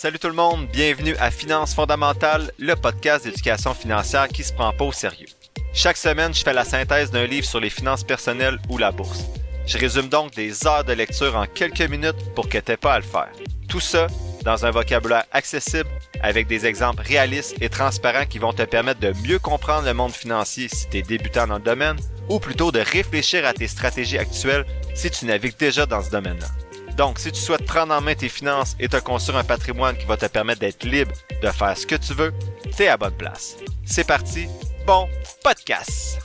Salut tout le monde, bienvenue à Finances fondamentales, le podcast d'éducation financière qui se prend pas au sérieux. Chaque semaine, je fais la synthèse d'un livre sur les finances personnelles ou la bourse. Je résume donc des heures de lecture en quelques minutes pour que t'aies pas à le faire. Tout ça dans un vocabulaire accessible avec des exemples réalistes et transparents qui vont te permettre de mieux comprendre le monde financier si tu es débutant dans le domaine ou plutôt de réfléchir à tes stratégies actuelles si tu navigues déjà dans ce domaine-là. Donc, si tu souhaites prendre en main tes finances et te construire un patrimoine qui va te permettre d'être libre de faire ce que tu veux, t'es à bonne place. C'est parti, bon podcast!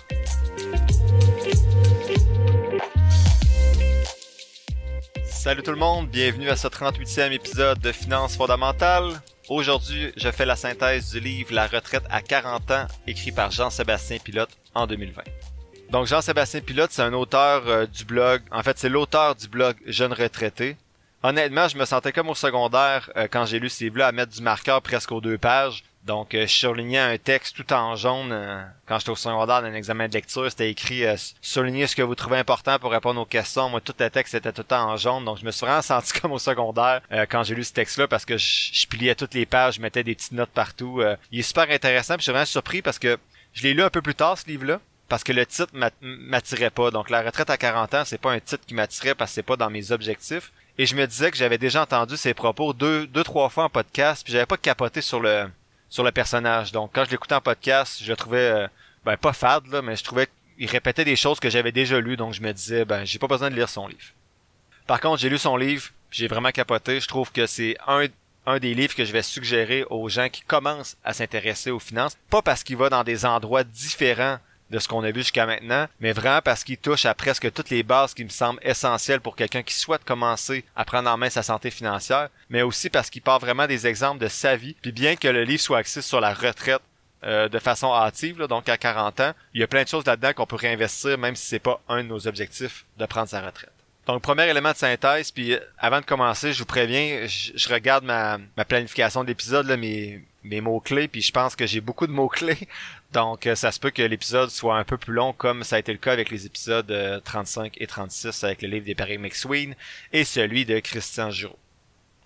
Salut tout le monde, bienvenue à ce 38e épisode de Finances fondamentales. Aujourd'hui, je fais la synthèse du livre La retraite à 40 ans, écrit par Jean-Sébastien Pilote en 2020. Donc Jean-Sébastien Pilote, c'est un auteur euh, du blog, en fait c'est l'auteur du blog Jeune retraité. Honnêtement, je me sentais comme au secondaire euh, quand j'ai lu ce livre-là à mettre du marqueur presque aux deux pages. Donc, euh, je surlignais un texte tout en jaune quand j'étais au secondaire dans un examen de lecture. C'était écrit Soulignez ce que vous trouvez important pour répondre aux questions ». Moi, tout le texte était tout en jaune. Donc, je me suis vraiment senti comme au secondaire quand j'ai lu ce texte-là parce que je, pliais toutes les pages, je mettais des petites notes partout. il est super intéressant. Puis je suis vraiment surpris parce que je l'ai lu un peu plus tard, ce livre-là parce que le titre m'attirait pas. Donc la retraite à 40 ans, c'est pas un titre qui m'attirait parce que c'est pas dans mes objectifs. Et je me disais que j'avais déjà entendu ces propos deux, deux, trois fois en podcast, puis j'avais pas capoté sur le sur le personnage. Donc quand je l'écoutais en podcast, je le trouvais euh, ben pas fade mais je trouvais qu'il répétait des choses que j'avais déjà lues, donc je me disais ben j'ai pas besoin de lire son livre. Par contre, j'ai lu son livre, j'ai vraiment capoté. Je trouve que c'est un des livres que je vais suggérer aux gens qui commencent à s'intéresser aux finances, pas parce qu'il va dans des endroits différents de ce qu'on a vu jusqu'à maintenant, mais vraiment parce qu'il touche à presque toutes les bases qui me semblent essentielles pour quelqu'un qui souhaite commencer à prendre en main sa santé financière, mais aussi parce qu'il part vraiment des exemples de sa vie. Puis bien que le livre soit axé sur la retraite euh, de façon hâtive, donc à 40 ans, il y a plein de choses là-dedans qu'on peut réinvestir même si c'est pas un de nos objectifs de prendre sa retraite. Donc, premier élément de synthèse, puis euh, avant de commencer, je vous préviens, je, regarde ma, planification d'épisode, mes, mes mots-clés, puis je pense que j'ai beaucoup de mots-clés. Donc, euh, ça se peut que l'épisode soit un peu plus long, comme ça a été le cas avec les épisodes 35 euh, et 36 avec le livre des Paris McSween et celui de Christian Giraud.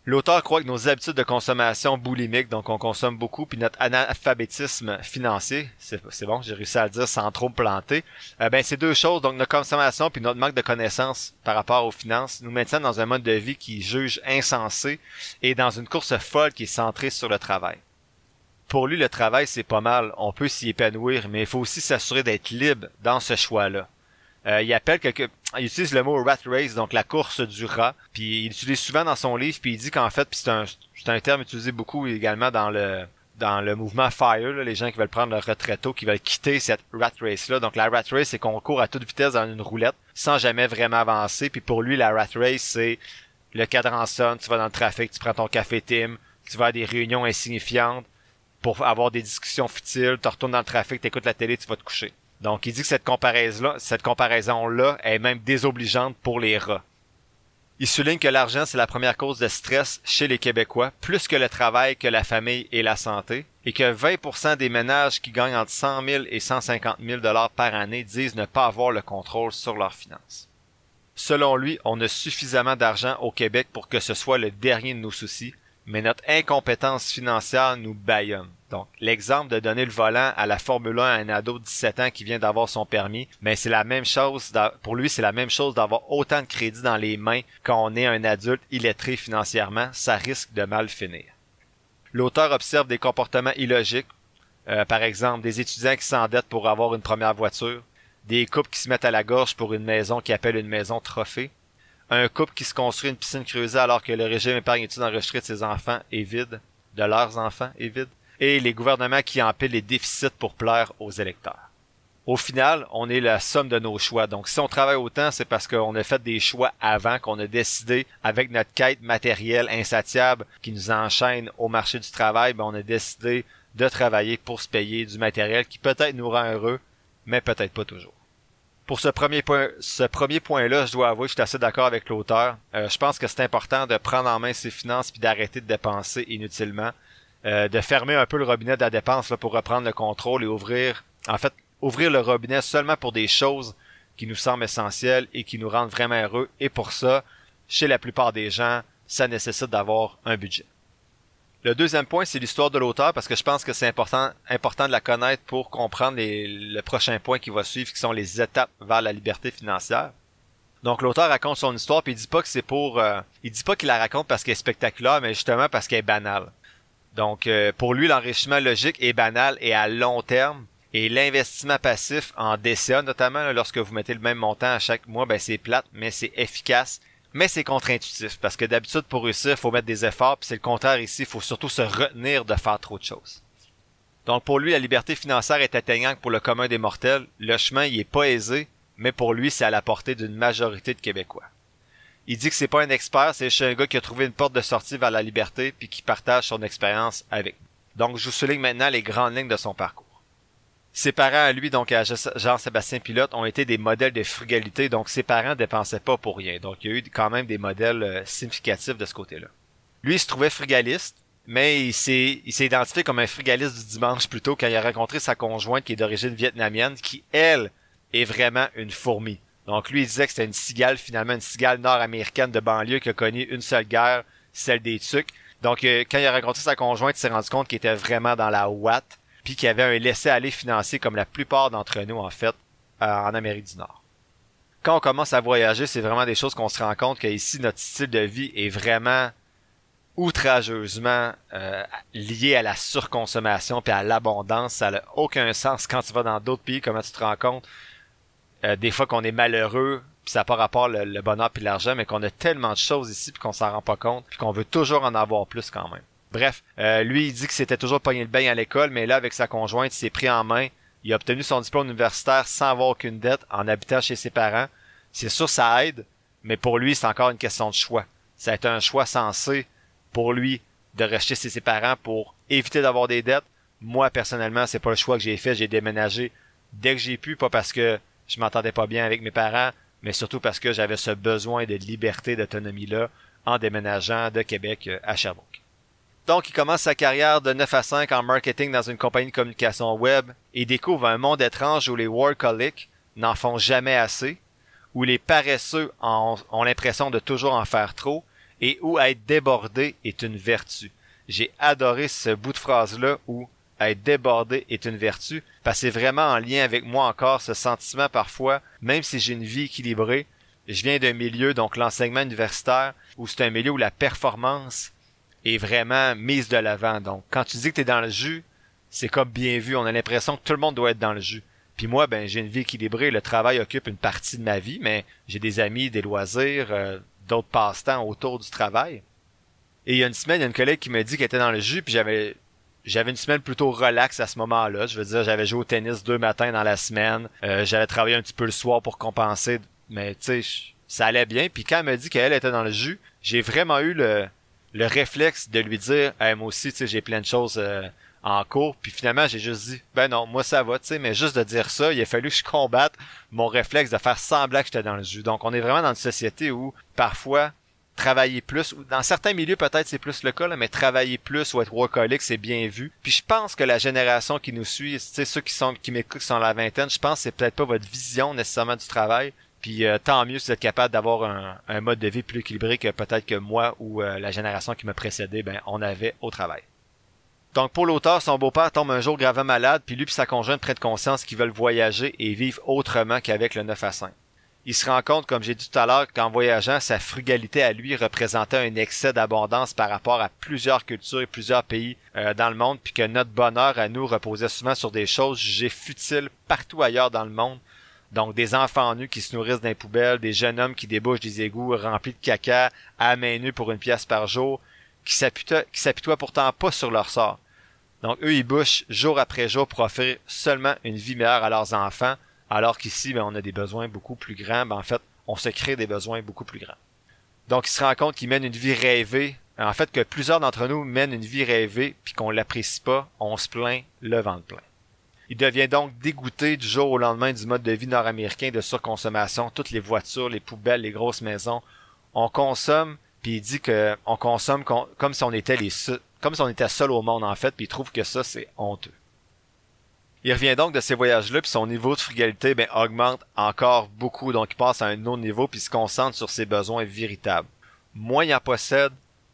L'auteur croit que nos habitudes de consommation boulimiques, donc on consomme beaucoup, puis notre analphabétisme financier, c'est bon, j'ai réussi à le dire sans trop me planter, euh, ben c'est deux choses, donc notre consommation puis notre manque de connaissances par rapport aux finances nous maintiennent dans un mode de vie qui juge insensé et dans une course folle qui est centrée sur le travail pour lui, le travail, c'est pas mal. On peut s'y épanouir, mais il faut aussi s'assurer d'être libre dans ce choix-là. Euh, il appelle quelque... Il utilise le mot rat race, donc la course du rat. Puis il l'utilise souvent dans son livre, puis il dit qu'en fait, puis c'est un, c'est un terme utilisé beaucoup également dans le dans le mouvement FIRE, les gens qui veulent prendre leur retraite tôt, qui veulent quitter cette rat race-là. Donc la rat race, c'est qu'on court à toute vitesse dans une roulette sans jamais vraiment avancer. Puis pour lui, la rat race, c'est le cadran sonne, tu vas dans le trafic, tu prends ton café Tim, tu vas à des réunions insignifiantes, pour avoir des discussions futiles, tu retournes dans le trafic, t'écoutes la télé, tu vas te coucher. Donc il dit que cette comparaison-là, cette comparaison-là est même désobligeante pour les rats. Il souligne que l'argent, c'est la première cause de stress chez les Québécois, plus que le travail, que la famille et la santé, et que 20% des ménages qui gagnent entre 100 000 et 150 000 dollars par année disent ne pas avoir le contrôle sur leurs finances. Selon lui, on a suffisamment d'argent au Québec pour que ce soit le dernier de nos soucis, mais notre incompétence financière nous baillonne. Donc, l'exemple de donner le volant à la Formule 1 à un ado de 17 ans qui vient d'avoir son permis, mais c'est la même chose, pour lui, c'est la même chose d'avoir autant de crédit dans les mains quand on est un adulte illettré financièrement, ça risque de mal finir. L'auteur observe des comportements illogiques, euh, par exemple des étudiants qui s'endettent pour avoir une première voiture, des couples qui se mettent à la gorge pour une maison qui appelle une maison trophée, un couple qui se construit une piscine creusée alors que le régime épargne-études enregistré de ses enfants est vide, de leurs enfants est vide, et les gouvernements qui empilent les déficits pour plaire aux électeurs. Au final, on est la somme de nos choix. Donc, si on travaille autant, c'est parce qu'on a fait des choix avant, qu'on a décidé, avec notre quête matérielle insatiable qui nous enchaîne au marché du travail, ben, on a décidé de travailler pour se payer du matériel qui peut-être nous rend heureux, mais peut-être pas toujours pour ce premier point, ce premier point-là, je dois avouer, je suis assez d'accord avec l'auteur. Euh, je pense que c'est important de prendre en main ses finances puis d'arrêter de dépenser inutilement, euh, de fermer un peu le robinet de la dépense pour reprendre le contrôle et ouvrir, en fait, ouvrir le robinet seulement pour des choses qui nous semblent essentielles et qui nous rendent vraiment heureux. Et pour ça, chez la plupart des gens, ça nécessite d'avoir un budget. Le deuxième point, c'est l'histoire de l'auteur parce que je pense que c'est important, de la connaître pour comprendre le prochain point qui va suivre, qui sont les étapes vers la liberté financière. Donc l'auteur raconte son histoire puis il dit pas que c'est pour, euh, il dit pas qu'il la raconte parce qu'elle est spectaculaire, mais justement parce qu'elle est banale. Donc euh, pour lui, l'enrichissement logique est banal et à long terme. Et l'investissement passif en DCA, notamment lorsque vous mettez le même montant à chaque mois, ben c'est plate, mais c'est efficace mais c'est contre-intuitif parce que d'habitude pour réussir, il faut mettre des efforts, puis c'est le contraire ici, il faut surtout se retenir de faire trop de choses. Donc pour lui, la liberté financière est atteignante pour le commun des mortels. Le chemin, il est pas aisé, mais pour lui, c'est à la portée d'une majorité de Québécois. Il dit que c'est pas un expert, c'est juste un gars qui a trouvé une porte de sortie vers la liberté puis qui partage son expérience avec nous. Donc je vous souligne maintenant les grandes lignes de son parcours. Ses parents à lui, donc à Jean-Sébastien Pilote, ont été des modèles de frugalité, donc ses parents dépensaient pas pour rien. Donc il y a eu quand même des modèles euh, significatifs de ce côté-là. Lui, il se trouvait frugaliste, mais il s'est, il s'est identifié comme un frugaliste du dimanche plutôt quand il a rencontré sa conjointe qui est d'origine vietnamienne, qui, elle, est vraiment une fourmi. Donc lui, il disait que c'était une cigale, finalement, une cigale nord-américaine de banlieue qui a connu une seule guerre, celle des Tucs. Donc euh, quand il a rencontré sa conjointe, il s'est rendu compte qu'il était vraiment dans la ouate puis qu'il y avait un laisser-aller financier comme la plupart d'entre nous, en fait, euh, en Amérique du Nord. Quand on commence à voyager, c'est vraiment des choses qu'on se rend compte qu'ici, notre style de vie est vraiment outrageusement euh, lié à la surconsommation puis à l'abondance. Ça n'a aucun sens quand tu vas dans d'autres pays, comment tu te rends compte euh, des fois qu'on est malheureux, puis ça n'a pas rapport le, bonheur puis l'argent, mais qu'on a tellement de choses ici puis qu'on s'en rend pas compte, puis qu'on veut toujours en avoir plus quand même. Bref, euh, lui, il dit que c'était toujours pogné le bain à l'école, mais là, avec sa conjointe, il s'est pris en main. Il a obtenu son diplôme universitaire sans avoir aucune dette, en habitant chez ses parents. C'est sûr, ça aide, mais pour lui, c'est encore une question de choix. Ça a été un choix sensé pour lui de rester chez ses parents pour éviter d'avoir des dettes. Moi, personnellement, c'est pas le choix que j'ai fait. J'ai déménagé dès que j'ai pu, pas parce que je m'entendais pas bien avec mes parents, mais surtout parce que j'avais ce besoin de liberté, d'autonomie-là en déménageant de Québec à Sherbrooke. Donc, il commence sa carrière de 9 à 5 en marketing dans une compagnie de communication web et découvre un monde étrange où les workaholics n'en font jamais assez, où les paresseux ont l'impression de toujours en faire trop et où être débordé est une vertu. J'ai adoré ce bout de phrase-là où être débordé est une vertu parce que c'est vraiment en lien avec moi encore ce sentiment parfois, même si j'ai une vie équilibrée, je viens d'un milieu, donc l'enseignement universitaire, où c'est un milieu où la performance est vraiment mise de l'avant. Donc, quand tu dis que tu es dans le jus, c'est comme bien vu. On a l'impression que tout le monde doit être dans le jus. Puis moi, ben, j'ai une vie équilibrée. Le travail occupe une partie de ma vie, mais j'ai des amis, des loisirs, euh, d'autres passe-temps autour du travail. Et il y a une semaine, il y a une collègue qui m'a dit qu'elle était dans le jus, puis j'avais j'avais une semaine plutôt relaxe à ce moment-là. Je veux dire, j'avais joué au tennis deux matins dans la semaine. Euh, j'avais travaillé un petit peu le soir pour compenser, mais tu sais, ça allait bien. Puis quand elle m'a dit qu'elle était dans le jus, j'ai vraiment eu le le réflexe de lui dire hey, moi aussi tu sais j'ai plein de choses euh, en cours. Puis finalement j'ai juste dit ben non moi ça va tu sais mais juste de dire ça il a fallu que je combatte mon réflexe de faire semblant que j'étais dans le jus. Donc on est vraiment dans une société où parfois travailler plus ou dans certains milieux peut-être c'est plus le cas mais travailler plus ou être workaholic c'est bien vu. Puis je pense que la génération qui nous suit tu sais ceux qui sont qui m'écoutent qui sont la vingtaine je pense que c'est peut-être pas votre vision nécessairement du travail puis euh, tant mieux si vous êtes capable d'avoir un, mode de vie plus équilibré que peut-être que moi ou euh, la génération qui me précédait, ben on avait au travail. Donc pour l'auteur, son beau-père tombe un jour gravement malade, puis lui et sa conjointe prennent conscience qu'ils veulent voyager et vivre autrement qu'avec le 9 à 5. Il se rend compte, comme j'ai dit tout à l'heure, qu'en voyageant, sa frugalité à lui représentait un excès d'abondance par rapport à plusieurs cultures et plusieurs pays euh, dans le monde, puis que notre bonheur à nous reposait souvent sur des choses jugées futiles partout ailleurs dans le monde, donc, des enfants nus qui se nourrissent dans les poubelles, des jeunes hommes qui débouchent des égouts remplis de caca à main nue pour une pièce par jour, qui s'apitoient pourtant pas sur leur sort. Donc, eux, ils bouchent jour après jour pour offrir seulement une vie meilleure à leurs enfants, alors qu'ici, ben, on a des besoins beaucoup plus grands. Ben, en fait, on se crée des besoins beaucoup plus grands. Donc, ils se rendent compte qu'ils mènent une vie rêvée. En fait, que plusieurs d'entre nous mènent une vie rêvée, puis qu'on l'apprécie pas, on se plaint le ventre plein. Il devient donc dégoûté du jour au lendemain du mode de vie nord-américain de surconsommation. Toutes les voitures, les poubelles, les grosses maisons. On consomme, puis il dit que on consomme comme si on était les seul au monde en fait, puis il trouve que ça c'est honteux. Il revient donc de ces voyages-là, puis son niveau de frugalité ben, augmente encore beaucoup, donc il passe à un autre niveau, puis se concentre sur ses besoins véritables. Moins il en possède,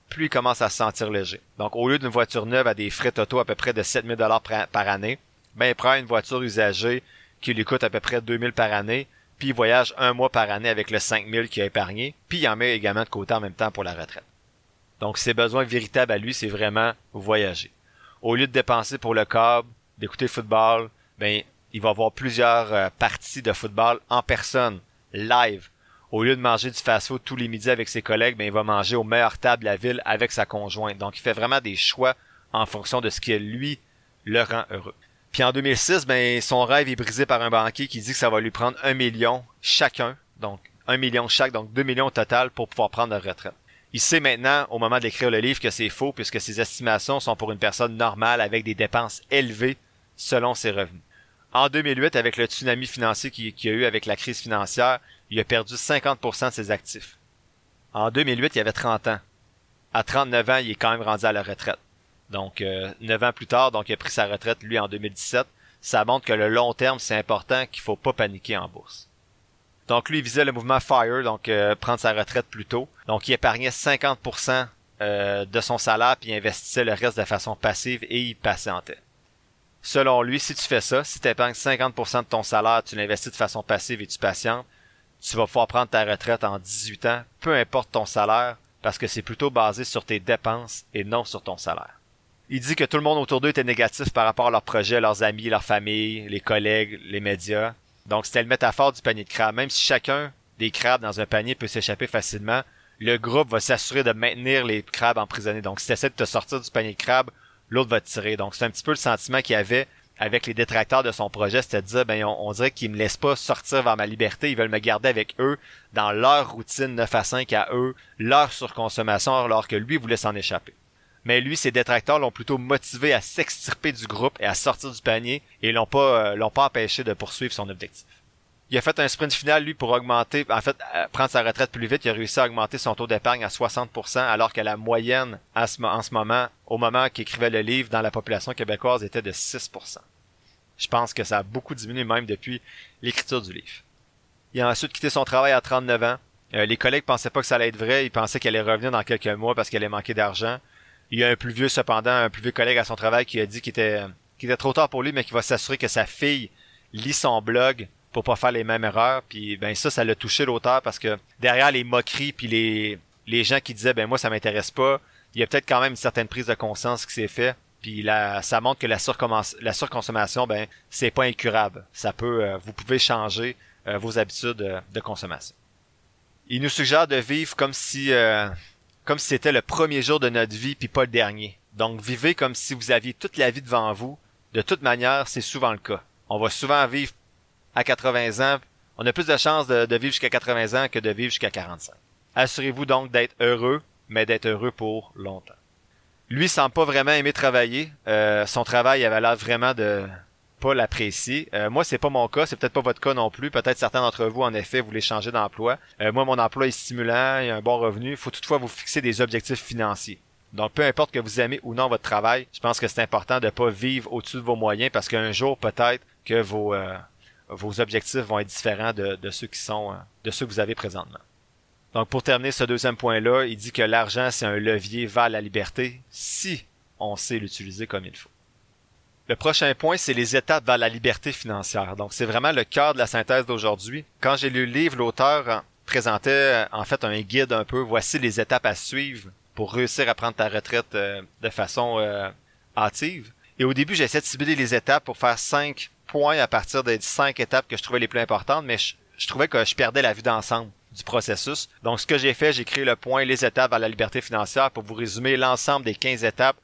plus il commence à se sentir léger. Donc, au lieu d'une voiture neuve à des frais totaux à peu près de 7000 dollars par année, ben, il prend une voiture usagée qui lui coûte à peu près 2000 par année, puis il voyage un mois par année avec le 5000 qu'il a épargné, puis il en met également de côté en même temps pour la retraite. Donc, ses besoins véritables à lui, c'est vraiment voyager. Au lieu de dépenser pour le câble, d'écouter le football, ben, il va avoir plusieurs euh, parties de football en personne, live, au lieu de manger du fast-food tous les midis avec ses collègues, ben, il va manger au meilleur table de la ville avec sa conjointe. Donc, il fait vraiment des choix en fonction de ce qui, lui, le rend heureux. Puis en 2006, ben, son rêve est brisé par un banquier qui dit que ça va lui prendre un million chacun. Donc, un million chaque, donc deux millions au total pour pouvoir prendre la retraite. Il sait maintenant, au moment d'écrire le livre, que c'est faux puisque ses estimations sont pour une personne normale avec des dépenses élevées selon ses revenus. En 2008, avec le tsunami financier qu'il y a eu avec la crise financière, il a perdu 50% de ses actifs. En 2008, il avait 30 ans. À 39 ans, il est quand même rendu à la retraite. Donc, euh, 9 ans plus tard, donc il a pris sa retraite, lui, en 2017. Ça montre que le long terme, c'est important, qu'il faut pas paniquer en bourse. Donc, lui, il visait le mouvement FIRE, donc euh, prendre sa retraite plus tôt. Donc, il épargnait 50% euh, de son salaire, puis il investissait le reste de façon passive et il patientait. Selon lui, si tu fais ça, si tu épargnes 50% de ton salaire, tu l'investis de façon passive et tu patientes, tu vas pouvoir prendre ta retraite en 18 ans, peu importe ton salaire, parce que c'est plutôt basé sur tes dépenses et non sur ton salaire. Il dit que tout le monde autour d'eux était négatif par rapport à leurs projets, leurs amis, leur famille, les collègues, les médias. Donc c'était le métaphore du panier de crabes. Même si chacun des crabes dans un panier peut s'échapper facilement, le groupe va s'assurer de maintenir les crabes emprisonnés. Donc si tu essaies de te sortir du panier de crabes, l'autre va tirer. Donc c'est un petit peu le sentiment qu'il avait avec les détracteurs de son projet, c'était de dire ben on, dirait qu'ils me laissent pas sortir vers ma liberté, ils veulent me garder avec eux dans leur routine 9 à 5 à eux, leur surconsommation alors que lui voulait s'en échapper. Mais lui, ses détracteurs l'ont plutôt motivé à s'extirper du groupe et à sortir du panier et l'ont pas euh, l'ont pas empêché de poursuivre son objectif. Il a fait un sprint final, lui, pour augmenter, en fait, euh, prendre sa retraite plus vite. Il a réussi à augmenter son taux d'épargne à 60%, alors que la moyenne, en ce moment, au moment qu'il écrivait le livre, dans la population québécoise, était de 6%. Je pense que ça a beaucoup diminué même depuis l'écriture du livre. Il a ensuite quitté son travail à 39 ans. Euh, les collègues pensaient pas que ça allait être vrai. Ils pensaient qu'elle allait revenir dans quelques mois parce qu'elle allait manquer d'argent. Il y a un plus vieux, cependant, un plus vieux collègue à son travail qui a dit qu'il était, qu'il était trop tard pour lui, mais qu'il va s'assurer que sa fille lit son blog pour pas faire les mêmes erreurs. Puis ben ça, ça l'a touché l'auteur parce que derrière les moqueries puis les les gens qui disaient ben moi ça m'intéresse pas, il y a peut-être quand même une certaine prise de conscience qui s'est fait. Puis là, ça montre que la, la surconsommation, ben c'est pas incurable. Ça peut, euh, vous pouvez changer euh, vos habitudes euh, de consommation. Il nous suggère de vivre comme si comme si c'était le premier jour de notre vie puis pas le dernier. Donc vivez comme si vous aviez toute la vie devant vous. De toute manière, c'est souvent le cas. On va souvent vivre à 80 ans, on a plus de chances de, vivre jusqu'à 80 ans que de vivre jusqu'à 45. Assurez-vous donc d'être heureux, mais d'être heureux pour longtemps. Lui semble pas vraiment aimer travailler. Euh, son travail avait l'air vraiment de pas l'apprécier. Euh, moi, c'est pas mon cas, c'est peut-être pas votre cas non plus. Peut-être certains d'entre vous, en effet, voulez changer d'emploi. Euh, moi, mon emploi est stimulant, il y a un bon revenu. Il faut toutefois vous fixer des objectifs financiers. Donc, peu importe que vous aimez ou non votre travail, je pense que c'est important de pas vivre au-dessus de vos moyens parce qu'un jour, peut-être que vos, vos objectifs vont être différents de, ceux qui sont euh, de ceux que vous avez présentement. Donc pour terminer ce deuxième point-là, il dit que l'argent c'est un levier vers la liberté si on sait l'utiliser comme il faut. Le prochain point, c'est les étapes vers la liberté financière. Donc c'est vraiment le cœur de la synthèse d'aujourd'hui. Quand j'ai lu le livre, l'auteur présentait euh, en fait un guide un peu. Voici les étapes à suivre pour réussir à prendre ta retraite euh, de façon hâtive. Et au début, j'essaie de cibler les étapes pour faire cinq points à partir des cinq étapes que je trouvais les plus importantes, mais je, trouvais que je perdais la vue d'ensemble du processus. Donc, ce que j'ai fait, j'ai créé le point les étapes à la liberté financière pour vous résumer l'ensemble des 15 étapes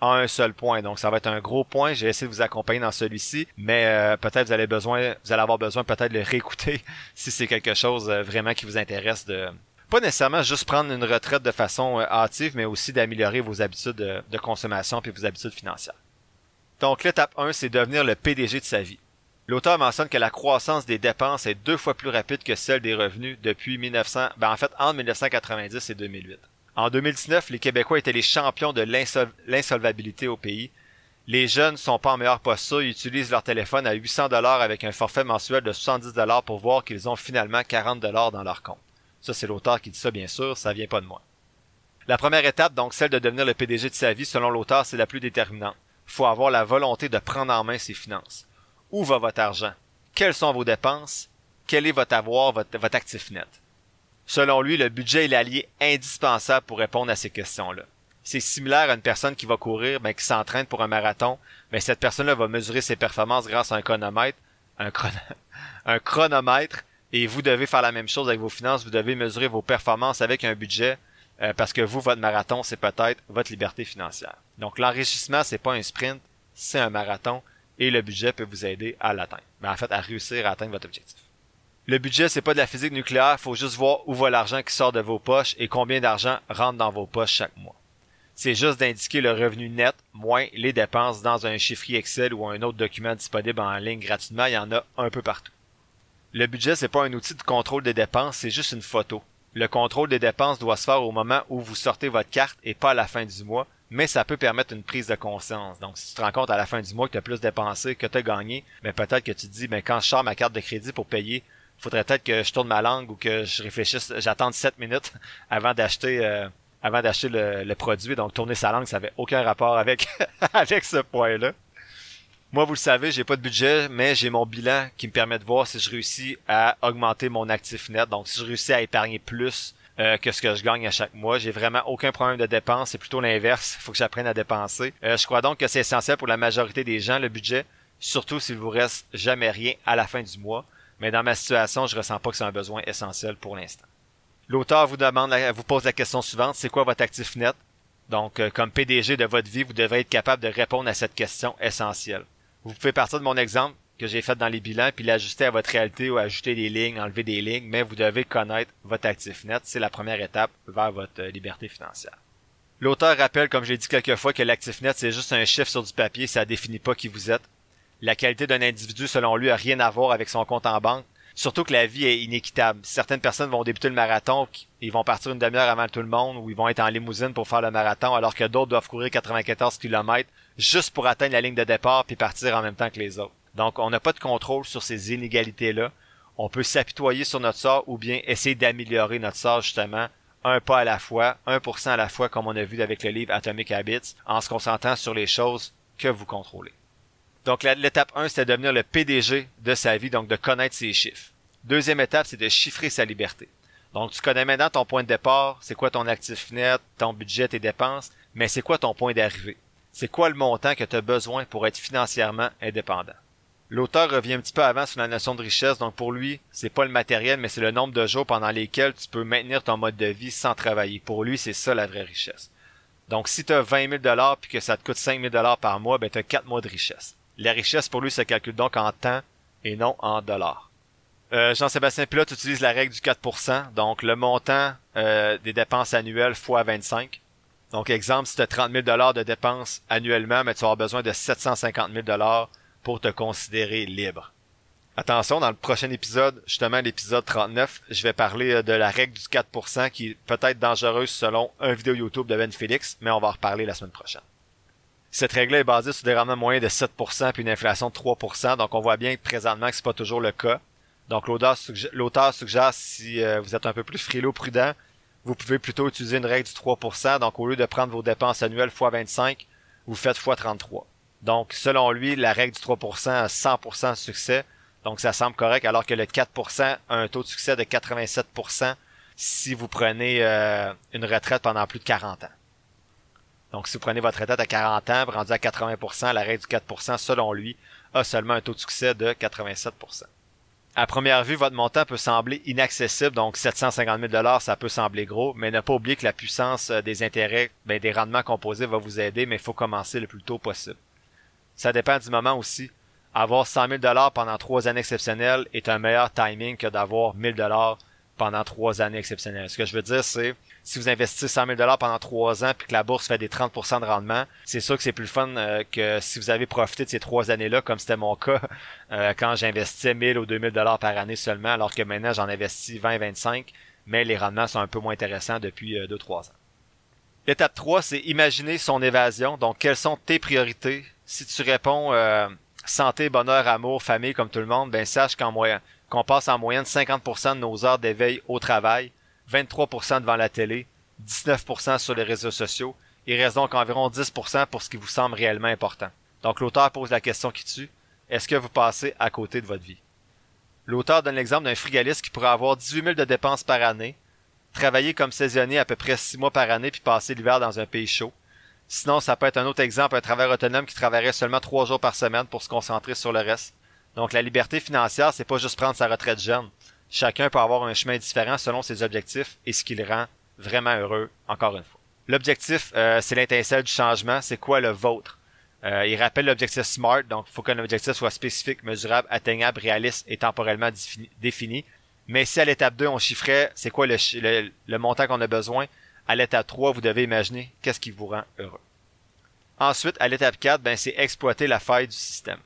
en un seul point. Donc, ça va être un gros point. J'ai essayé de vous accompagner dans celui-ci, mais euh, peut-être vous allez besoin, vous allez avoir besoin peut-être de le réécouter si c'est quelque chose euh, vraiment qui vous intéresse de pas nécessairement juste prendre une retraite de façon euh, hâtive, mais aussi d'améliorer vos habitudes de, de consommation puis vos habitudes financières. Donc l'étape 1, c'est devenir le PDG de sa vie. L'auteur mentionne que la croissance des dépenses est deux fois plus rapide que celle des revenus depuis 1900, ben en fait entre 1990 et 2008. En 2019, les Québécois étaient les champions de l'insolvabilité au pays. Les jeunes sont pas en meilleure posture, ils utilisent leur téléphone à 800 dollars avec un forfait mensuel de 70 dollars pour voir qu'ils ont finalement 40 dollars dans leur compte. Ça c'est l'auteur qui dit ça bien sûr, ça vient pas de moi. La première étape, donc celle de devenir le PDG de sa vie, selon l'auteur, c'est la plus déterminante. Faut avoir la volonté de prendre en main ses finances. Où va votre argent? Quelles sont vos dépenses? Quel est votre avoir, votre actif net? Selon lui, le budget est l'allié indispensable pour répondre à ces questions-là. C'est similaire à une personne qui va courir, mais qui s'entraîne pour un marathon. Mais cette personne-là va mesurer ses performances grâce à un chronomètre, un, chronomètre, et vous devez faire la même chose avec vos finances. Vous devez mesurer vos performances avec un budget, euh, parce que vous, votre marathon, c'est peut-être votre liberté financière. Donc l'enrichissement, c'est pas un sprint, c'est un marathon, et le budget peut vous aider à l'atteindre. Mais en fait, à réussir à atteindre votre objectif. Le budget, c'est pas de la physique nucléaire, faut juste voir où va l'argent qui sort de vos poches et combien d'argent rentre dans vos poches chaque mois. C'est juste d'indiquer le revenu net moins les dépenses dans un chiffrier Excel ou un autre document disponible en ligne gratuitement, il y en a un peu partout. Le budget, c'est pas un outil de contrôle des dépenses, c'est juste une photo. Le contrôle des dépenses doit se faire au moment où vous sortez votre carte et pas à la fin du mois, mais ça peut permettre une prise de conscience. Donc, si tu te rends compte à la fin du mois que tu as plus dépensé que tu as gagné, mais peut-être que tu te dis, ben, quand je sors ma carte de crédit pour payer faudrait peut-être que je tourne ma langue ou que je réfléchisse, j'attende 7 minutes avant d'acheter euh, avant d'acheter le, produit. Donc tourner sa langue, ça avait aucun rapport avec avec ce point-là. Moi, vous le savez, j'ai pas de budget, mais j'ai mon bilan qui me permet de voir si je réussis à augmenter mon actif net. Donc si je réussis à épargner plus euh, que ce que je gagne à chaque mois. J'ai vraiment aucun problème de dépense. C'est plutôt l'inverse. Il faut que j'apprenne à dépenser. Euh, je crois donc que c'est essentiel pour la majorité des gens, le budget, surtout s'il vous reste jamais rien à la fin du mois mais dans ma situation, je ressens pas que c'est un besoin essentiel pour l'instant. L'auteur vous demande, vous pose la question suivante, c'est quoi votre actif net? Donc, euh, comme PDG de votre vie, vous devez être capable de répondre à cette question essentielle. Vous pouvez partir de mon exemple que j'ai fait dans les bilans, puis l'ajuster à votre réalité ou ajouter des lignes, enlever des lignes, mais vous devez connaître votre actif net. C'est la première étape vers votre euh, liberté financière. L'auteur rappelle, comme j'ai dit quelques fois, que l'actif net, c'est juste un chiffre sur du papier, ça définit pas qui vous êtes la qualité d'un individu, selon lui, a rien à voir avec son compte en banque. Surtout que la vie est inéquitable. Certaines personnes vont débuter le marathon, ils vont partir une demi-heure avant tout le monde, ou ils vont être en limousine pour faire le marathon, alors que d'autres doivent courir 94 km juste pour atteindre la ligne de départ puis partir en même temps que les autres. Donc, on n'a pas de contrôle sur ces inégalités-là. On peut s'apitoyer sur notre sort ou bien essayer d'améliorer notre sort justement un pas à la fois, 1% à la fois comme on a vu avec le livre Atomic Habits, en se concentrant sur les choses que vous contrôlez. Donc l'étape 1, c'était de devenir le PDG de sa vie, donc de connaître ses chiffres. Deuxième étape, c'est de chiffrer sa liberté. Donc tu connais maintenant ton point de départ, c'est quoi ton actif net, ton budget, tes dépenses, mais c'est quoi ton point d'arrivée? C'est quoi le montant que tu as besoin pour être financièrement indépendant? L'auteur revient un petit peu avant sur la notion de richesse, donc pour lui, c'est pas le matériel, mais c'est le nombre de jours pendant lesquels tu peux maintenir ton mode de vie sans travailler. Pour lui, c'est ça la vraie richesse. Donc si tu as 20 000 dollars puis que ça te coûte 5 000 dollars par mois, ben tu as 4 mois de richesse. La richesse pour lui se calcule donc en temps et non en dollars. Euh, Jean-Sébastien Pilote utilise la règle du 4%, donc le montant euh, des dépenses annuelles fois 25. Donc exemple, si tu as 30 000 de dépenses annuellement, mais tu auras besoin de 750 000 pour te considérer libre. Attention, dans le prochain épisode, justement l'épisode 39, je vais parler euh, de la règle du 4% qui peut-être dangereuse selon un vidéo YouTube de Ben Félix, mais on va en reparler la semaine prochaine. Cette règle est basée sur des rendements moyens de 7% puis une inflation de 3%. Donc on voit bien que présentement que c'est pas toujours le cas. Donc l'auteur suggère, si euh, vous êtes un peu plus frileux prudent, vous pouvez plutôt utiliser une règle du 3%. Donc au lieu de prendre vos dépenses annuelles x 25, vous faites x 33. Donc selon lui, la règle du 3% a 100% de succès. Donc ça semble correct alors que le 4% a un taux de succès de 87% si vous prenez euh, une retraite pendant plus de 40 ans. Donc, si vous prenez votre retraite à 40 ans, rendu à 80%, la règle du 4%, selon lui, a seulement un taux de succès de 87%. À première vue, votre montant peut sembler inaccessible, donc 750 000 dollars, ça peut sembler gros, mais ne pas oublier que la puissance euh, des intérêts, ben, des rendements composés va vous aider, mais il faut commencer le plus tôt possible. Ça dépend du moment aussi. Avoir 100 000 dollars pendant trois années exceptionnelles est un meilleur timing que d'avoir 1000 dollars pendant trois années exceptionnelles. Ce que je veux dire, c'est si vous investissez 100 000 dollars pendant trois ans puis que la bourse fait des 30% de rendement, c'est sûr que c'est plus fun euh, que si vous avez profité de ces trois années-là, comme c'était mon cas euh, quand j'investissais 1000 ou 2000 dollars par année seulement, alors que maintenant j'en investis 20-25, mais les rendements sont un peu moins intéressants depuis 2-3 euh, ans. L'étape 3, c'est imaginer son évasion. Donc, quelles sont tes priorités? Si tu réponds santé, bonheur, amour, famille, comme tout le monde, ben sache qu'en moyenne, qu'on passe en moyenne 50% de nos heures d'éveil au travail 23% devant la télé, 19% sur les réseaux sociaux. Il reste donc environ 10% pour ce qui vous semble réellement important. Donc l'auteur pose la question qui tue. Est-ce que vous passez à côté de votre vie? L'auteur donne l'exemple d'un frigaliste qui pourrait avoir 18 000 de dépenses par année, travailler comme saisonnier à peu près 6 mois par année puis passer l'hiver dans un pays chaud. Sinon, ça peut être un autre exemple, un travailleur autonome qui travaillerait seulement 3 jours par semaine pour se concentrer sur le reste. Donc la liberté financière, c'est pas juste prendre sa retraite jeune. Chacun peut avoir un chemin différent selon ses objectifs et ce qui le rend vraiment heureux, encore une fois. L'objectif, euh, c'est l'étincelle du changement. C'est quoi le vôtre? Euh, il rappelle l'objectif SMART, donc il faut qu'un objectif soit spécifique, mesurable, atteignable, réaliste et temporellement défini. Mais si à l'étape 2, on chiffrait c'est quoi le, le, montant qu'on a besoin, à l'étape 3, vous devez imaginer qu'est-ce qui vous rend heureux. Ensuite, à l'étape 4, ben, c'est exploiter la faille du système.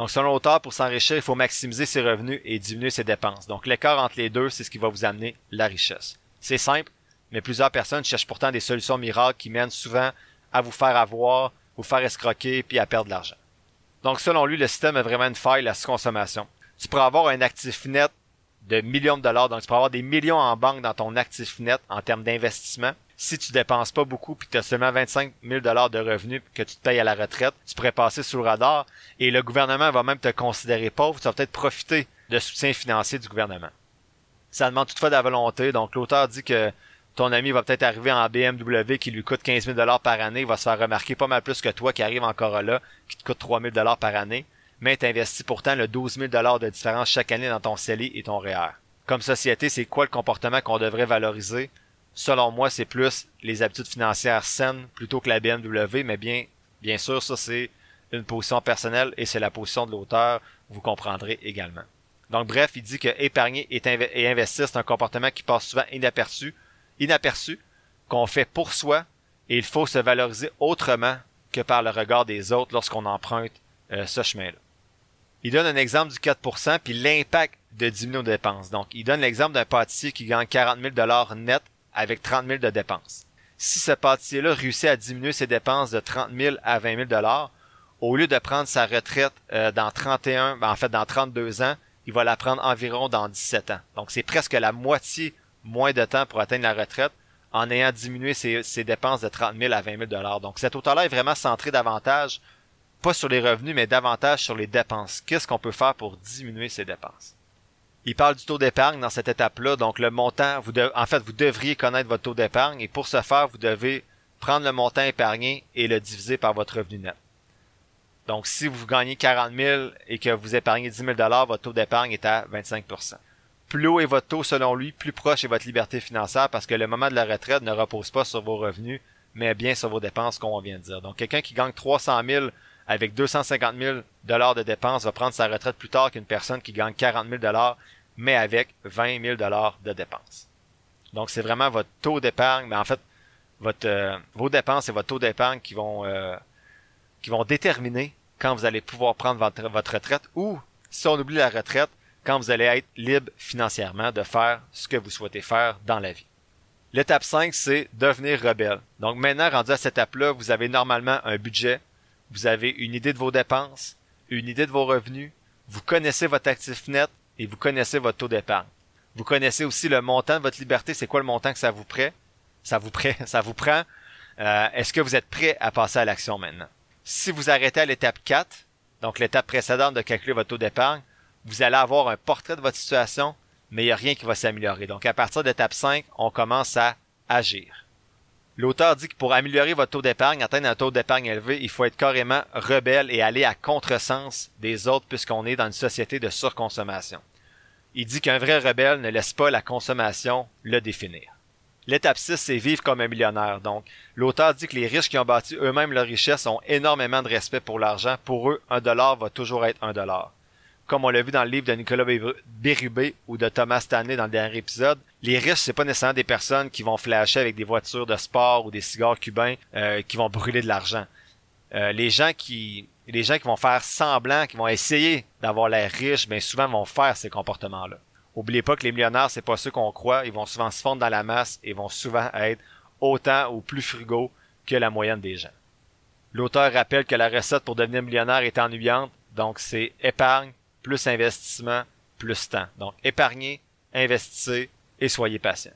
Donc, selon l'auteur, pour s'enrichir, il faut maximiser ses revenus et diminuer ses dépenses. Donc, l'écart entre les deux, c'est ce qui va vous amener la richesse. C'est simple, mais plusieurs personnes cherchent pourtant des solutions miracles qui mènent souvent à vous faire avoir, vous faire escroquer puis à perdre de l'argent. Donc selon lui, le système a vraiment une faille, la consommation. Tu pourrais avoir un actif net de millions de dollars, donc tu pourrais avoir des millions en banque dans ton actif net en termes d'investissement. Si tu dépenses pas beaucoup puis que tu as seulement 25 000 dollars de revenus que tu te payes à la retraite, tu pourrais passer sous le radar et le gouvernement va même te considérer pauvre. Tu vas peut-être profiter de soutien financier du gouvernement. Ça demande toutefois de la volonté. Donc l'auteur dit que ton ami va peut-être arriver en BMW qui lui coûte 15 000 par année, va se faire remarquer pas mal plus que toi qui arrive en Corolla qui te coûte 3 000 par année, mais tu investis pourtant le 12 000 de différence chaque année dans ton CELI et ton REER. Comme société, c'est quoi le comportement qu'on devrait valoriser? Selon moi, c'est plus les habitudes financières saines plutôt que la BMW, mais bien, bien sûr, ça c'est une position personnelle et c'est la position de l'auteur, vous comprendrez également. Donc bref, il dit que épargner et investir, c'est un comportement qui passe souvent inaperçu inaperçu qu'on fait pour soi et il faut se valoriser autrement que par le regard des autres lorsqu'on emprunte euh, ce chemin-là. Il donne un exemple du 4% puis l'impact de diminuer nos dépenses. Donc, il donne l'exemple d'un pâtissier qui gagne 40 000 dollars net avec 30 000 de dépenses. Si ce pâtissier-là réussit à diminuer ses dépenses de 30 000 à 20 000 dollars, au lieu de prendre sa retraite euh, dans 31, ben, en fait dans 32 ans, il va la prendre environ dans 17 ans. Donc, c'est presque la moitié moins de temps pour atteindre la retraite en ayant diminué ses, dépenses de 30 000 à 20 000 dollars. Donc cet auteur-là est vraiment centré davantage, pas sur les revenus, mais davantage sur les dépenses. Qu'est-ce qu'on peut faire pour diminuer ses dépenses? Il parle du taux d'épargne dans cette étape-là. Donc le montant, vous en fait, vous devriez connaître votre taux d'épargne et pour ce faire, vous devez prendre le montant épargné et le diviser par votre revenu net. Donc si vous gagnez 40 000 et que vous épargnez 10 000 dollars, votre taux d'épargne est à 25% plus haut est votre taux selon lui, plus proche est votre liberté financière parce que le moment de la retraite ne repose pas sur vos revenus, mais bien sur vos dépenses, comme on vient de dire. Donc, quelqu'un qui gagne 300 000 avec 250 000 dollars de dépenses va prendre sa retraite plus tard qu'une personne qui gagne 40 000 dollars, mais avec 20 000 dollars de dépenses. Donc, c'est vraiment votre taux d'épargne, mais en fait, euh, vos dépenses et votre taux d'épargne qui vont, euh, qui vont déterminer quand vous allez pouvoir prendre votre, votre retraite ou, si on oublie la retraite, quand vous allez être libre financièrement de faire ce que vous souhaitez faire dans la vie. L'étape 5, c'est devenir rebelle. Donc maintenant, rendu à cette étape-là, vous avez normalement un budget, vous avez une idée de vos dépenses, une idée de vos revenus, vous connaissez votre actif net et vous connaissez votre taux d'épargne. Vous connaissez aussi le montant de votre liberté, c'est quoi le montant que ça vous prête, ça vous prêt, ça vous prend. Euh, est-ce que vous êtes prêt à passer à l'action maintenant? Si vous arrêtez à l'étape 4, donc l'étape précédente de calculer votre taux d'épargne, vous allez avoir un portrait de votre situation, mais il n'y a rien qui va s'améliorer. Donc à partir de l'étape 5, on commence à agir. L'auteur dit que pour améliorer votre taux d'épargne, atteindre un taux d'épargne élevé, il faut être carrément rebelle et aller à contresens des autres puisqu'on est dans une société de surconsommation. Il dit qu'un vrai rebelle ne laisse pas la consommation le définir. L'étape 6, c'est vivre comme un millionnaire. Donc, l'auteur dit que les riches qui ont bâti eux-mêmes leur richesse ont énormément de respect pour l'argent. Pour eux, un dollar va toujours être un dollar comme on l'a vu dans le livre de Nicolas Bérubé ou de Thomas Stanley dans le dernier épisode, les riches, c'est pas nécessairement des personnes qui vont flasher avec des voitures de sport ou des cigares cubains euh, qui vont brûler de l'argent. Euh, les gens qui les gens qui vont faire semblant, qui vont essayer d'avoir l'air riche, bien souvent vont faire ces comportements-là. Oubliez pas que les millionnaires, c'est pas ceux qu'on croit, ils vont souvent se fondre dans la masse et vont souvent être autant ou plus frugaux que la moyenne des gens. L'auteur rappelle que la recette pour devenir millionnaire est ennuyante, donc c'est épargne, plus investissement, plus temps. Donc, épargnez, investissez et soyez patient.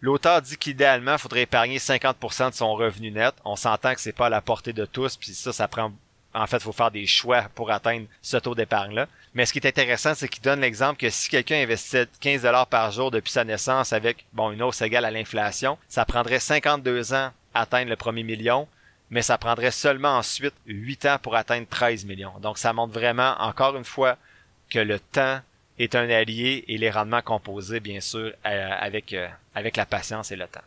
L'auteur dit qu'idéalement, il faudrait épargner 50% de son revenu net. On s'entend que c'est pas à la portée de tous, puis ça, ça prend en fait, il faut faire des choix pour atteindre ce taux d'épargne-là. Mais ce qui est intéressant, c'est qu'il donne l'exemple que si quelqu'un investit 15 dollars par jour depuis sa naissance avec bon une hausse égale à l'inflation, ça prendrait 52 ans à atteindre le premier million, mais ça prendrait seulement ensuite 8 ans pour atteindre 13 millions. Donc ça montre vraiment, encore une fois, que le temps est un allié et les rendements composés, bien sûr, euh, avec, euh, avec la patience et le temps.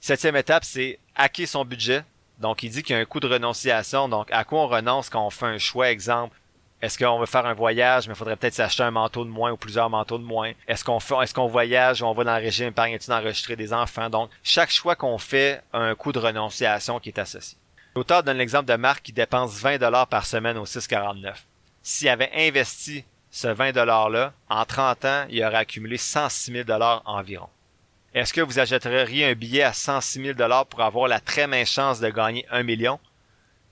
Septième étape, c'est hacker son budget. Donc, il dit qu'il y a un coût de renonciation. Donc, à quoi on renonce quand on fait un choix, exemple? Est-ce qu'on veut faire un voyage, mais il faudrait peut-être s'acheter un manteau de moins ou plusieurs manteaux de moins? Est-ce qu'on voyage ou on va dans le régime épargne-études d'enregistrer des enfants? Donc, chaque choix qu'on fait a un coût de renonciation qui est associé. L'auteur donne l'exemple de Marc qui dépense 20 dollars par semaine au 6,49. S'il avait investi ce 20 dollars-là, en 30 ans, il aurait accumulé 106 000 dollars environ. Est-ce que vous achèteriez un billet à 106 000 dollars pour avoir la très mince chance de gagner un million?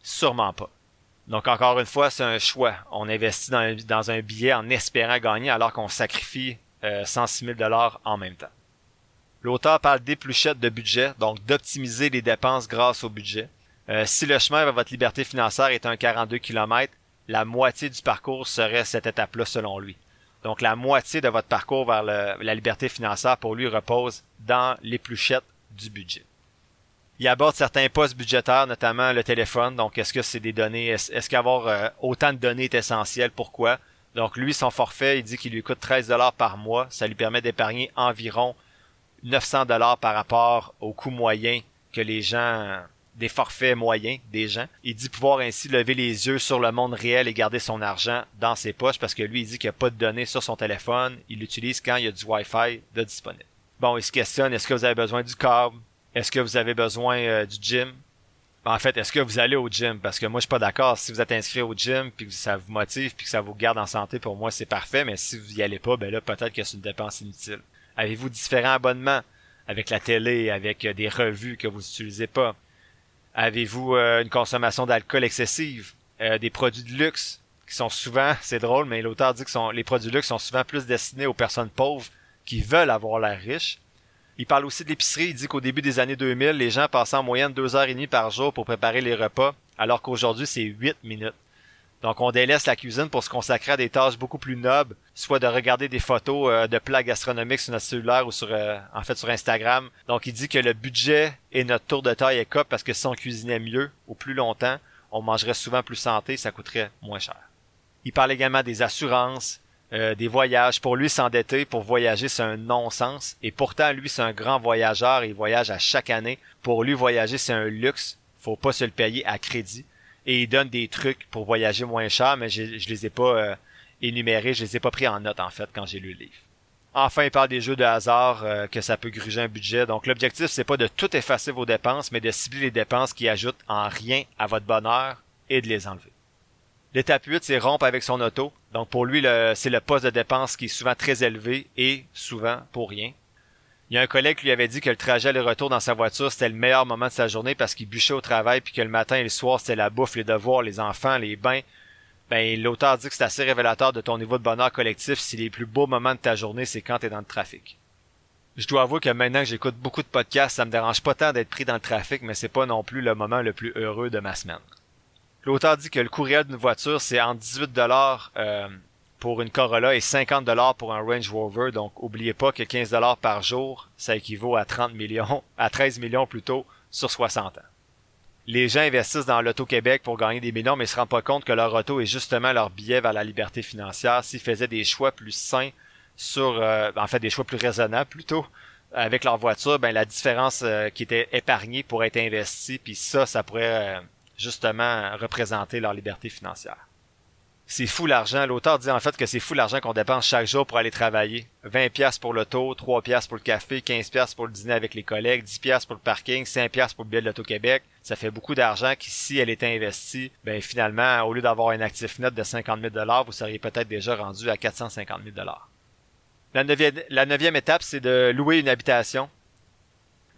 Sûrement pas. Donc encore une fois, c'est un choix. On investit dans, un billet en espérant gagner alors qu'on sacrifie 106 000 dollars en même temps. L'auteur parle d'épluchette de budget, donc d'optimiser les dépenses grâce au budget. Euh, si le chemin vers votre liberté financière est un 42 km, la moitié du parcours serait cette étape-là selon lui. Donc la moitié de votre parcours vers la liberté financière pour lui repose dans l'épluchette du budget. Il aborde certains postes budgétaires, notamment le téléphone. Donc est-ce que c'est des données, est-ce, qu'avoir euh, autant de données est essentiel? Pourquoi? Donc lui, son forfait, il dit qu'il lui coûte 13 dollars par mois. Ça lui permet d'épargner environ 900 dollars par rapport au coût moyen que les gens des forfaits moyens des gens. Il dit pouvoir ainsi lever les yeux sur le monde réel et garder son argent dans ses poches parce que lui, il dit qu'il n'y a pas de données sur son téléphone. Il l'utilise quand il y a du Wi-Fi de disponible. Bon, il se questionne, est-ce que vous avez besoin du câble? Est-ce que vous avez besoin euh, du gym? En fait, est-ce que vous allez au gym? Parce que moi, je suis pas d'accord. Si vous êtes inscrit au gym, puis que ça vous motive, puis que ça vous garde en santé, pour moi, c'est parfait. Mais si vous y allez pas, ben là, peut-être que c'est une dépense inutile. Avez-vous différents abonnements avec la télé, avec euh, des revues que vous n'utilisez pas? Avez-vous euh, une consommation d'alcool excessive? Euh, des produits de luxe qui sont souvent, c'est drôle, mais l'auteur dit que les produits de luxe sont souvent plus destinés aux personnes pauvres qui veulent avoir l'air riche. Il parle aussi de l'épicerie. Il dit qu'au début des années 2000, les gens passaient en moyenne deux heures et demie par jour pour préparer les repas, alors qu'aujourd'hui, c'est huit minutes. Donc, on délaisse la cuisine pour se consacrer à des tâches beaucoup plus nobles, soit de regarder des photos euh, de plats gastronomiques sur notre cellulaire ou sur, euh, en fait, sur Instagram. Donc, il dit que le budget et notre tour de taille est cop parce que si on cuisinait mieux ou plus longtemps, on mangerait souvent plus santé, ça coûterait moins cher. Il parle également des assurances, euh, des voyages. Pour lui, s'endetter pour voyager, c'est un non-sens. Et pourtant, lui, c'est un grand voyageur. Il voyage à chaque année. Pour lui, voyager, c'est un luxe. Faut pas se le payer à crédit et il donne des trucs pour voyager moins cher, mais je, je les ai pas euh, énumérés, je les ai pas pris en note en fait quand j'ai lu le livre. Enfin, il parle des jeux de hasard, euh, que ça peut gruger un budget. Donc l'objectif, c'est pas de tout effacer vos dépenses, mais de cibler les dépenses qui ajoutent en rien à votre bonheur et de les enlever. L'étape 8, c'est rompre avec son auto. Donc pour lui, c'est le poste de dépense qui est souvent très élevé et souvent pour rien. Il y a un collègue qui lui avait dit que le trajet aller-retour dans sa voiture, c'était le meilleur moment de sa journée parce qu'il bûchait au travail puis que le matin et le soir, c'était la bouffe, les devoirs, les enfants, les bains. Ben, l'auteur dit que c'est assez révélateur de ton niveau de bonheur collectif si les plus beaux moments de ta journée, c'est quand t'es dans le trafic. Je dois avouer que maintenant que j'écoute beaucoup de podcasts, ça me dérange pas tant d'être pris dans le trafic, mais c'est pas non plus le moment le plus heureux de ma semaine. L'auteur dit que le courriel d'une voiture, c'est en 18 dollars euh, pour une Corolla et 50 dollars pour un Range Rover. Donc, oubliez pas que 15 dollars par jour, ça équivaut à 30 millions, à 13 millions plutôt sur 60 ans. Les gens investissent dans l'Auto-Québec pour gagner des millions, mais ils se rendent pas compte que leur auto est justement leur billet vers la liberté financière. S'ils faisaient des choix plus sains sur, euh, en fait, des choix plus raisonnables plutôt, avec leur voiture, ben la différence euh, qui était épargnée pourrait être investie, puis ça, ça pourrait euh, justement représenter leur liberté financière c'est fou l'argent. L'auteur dit en fait que c'est fou l'argent qu'on dépense chaque jour pour aller travailler. 20 pièces pour l'auto, 3 pièces pour le café, 15 pièces pour le dîner avec les collègues, 10 pièces pour le parking, 5 pièces pour le billet de l'Auto-Québec. Ça fait beaucoup d'argent qui, si elle était investie, ben finalement, au lieu d'avoir un actif net de 50 000 vous seriez peut-être déjà rendu à 450 000 La la neuvième étape, c'est de louer une habitation.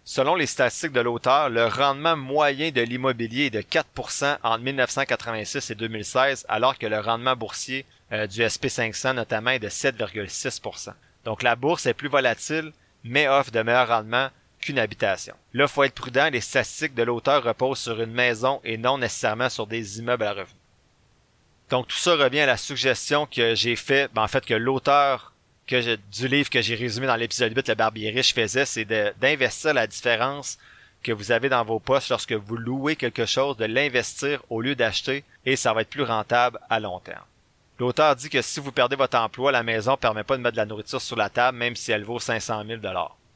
Selon les statistiques de l'auteur, le rendement moyen de l'immobilier est de 4% entre 1986 et 2016, alors que le rendement boursier euh, du SP500 notamment est de 7,6%. Donc la bourse est plus volatile mais offre de meilleurs rendements qu'une habitation. Là, il faut être prudent, les statistiques de l'auteur reposent sur une maison et non nécessairement sur des immeubles à revenus. Donc tout ça revient à la suggestion que j'ai fait, ben, en fait que l'auteur que du livre que j'ai résumé dans l'épisode 8, Le Barbier riche, faisait, c'est d'investir la différence que vous avez dans vos poches lorsque vous louez quelque chose, de l'investir au lieu d'acheter, et ça va être plus rentable à long terme. L'auteur dit que si vous perdez votre emploi, la maison ne permet pas de mettre de la nourriture sur la table, même si elle vaut 500 000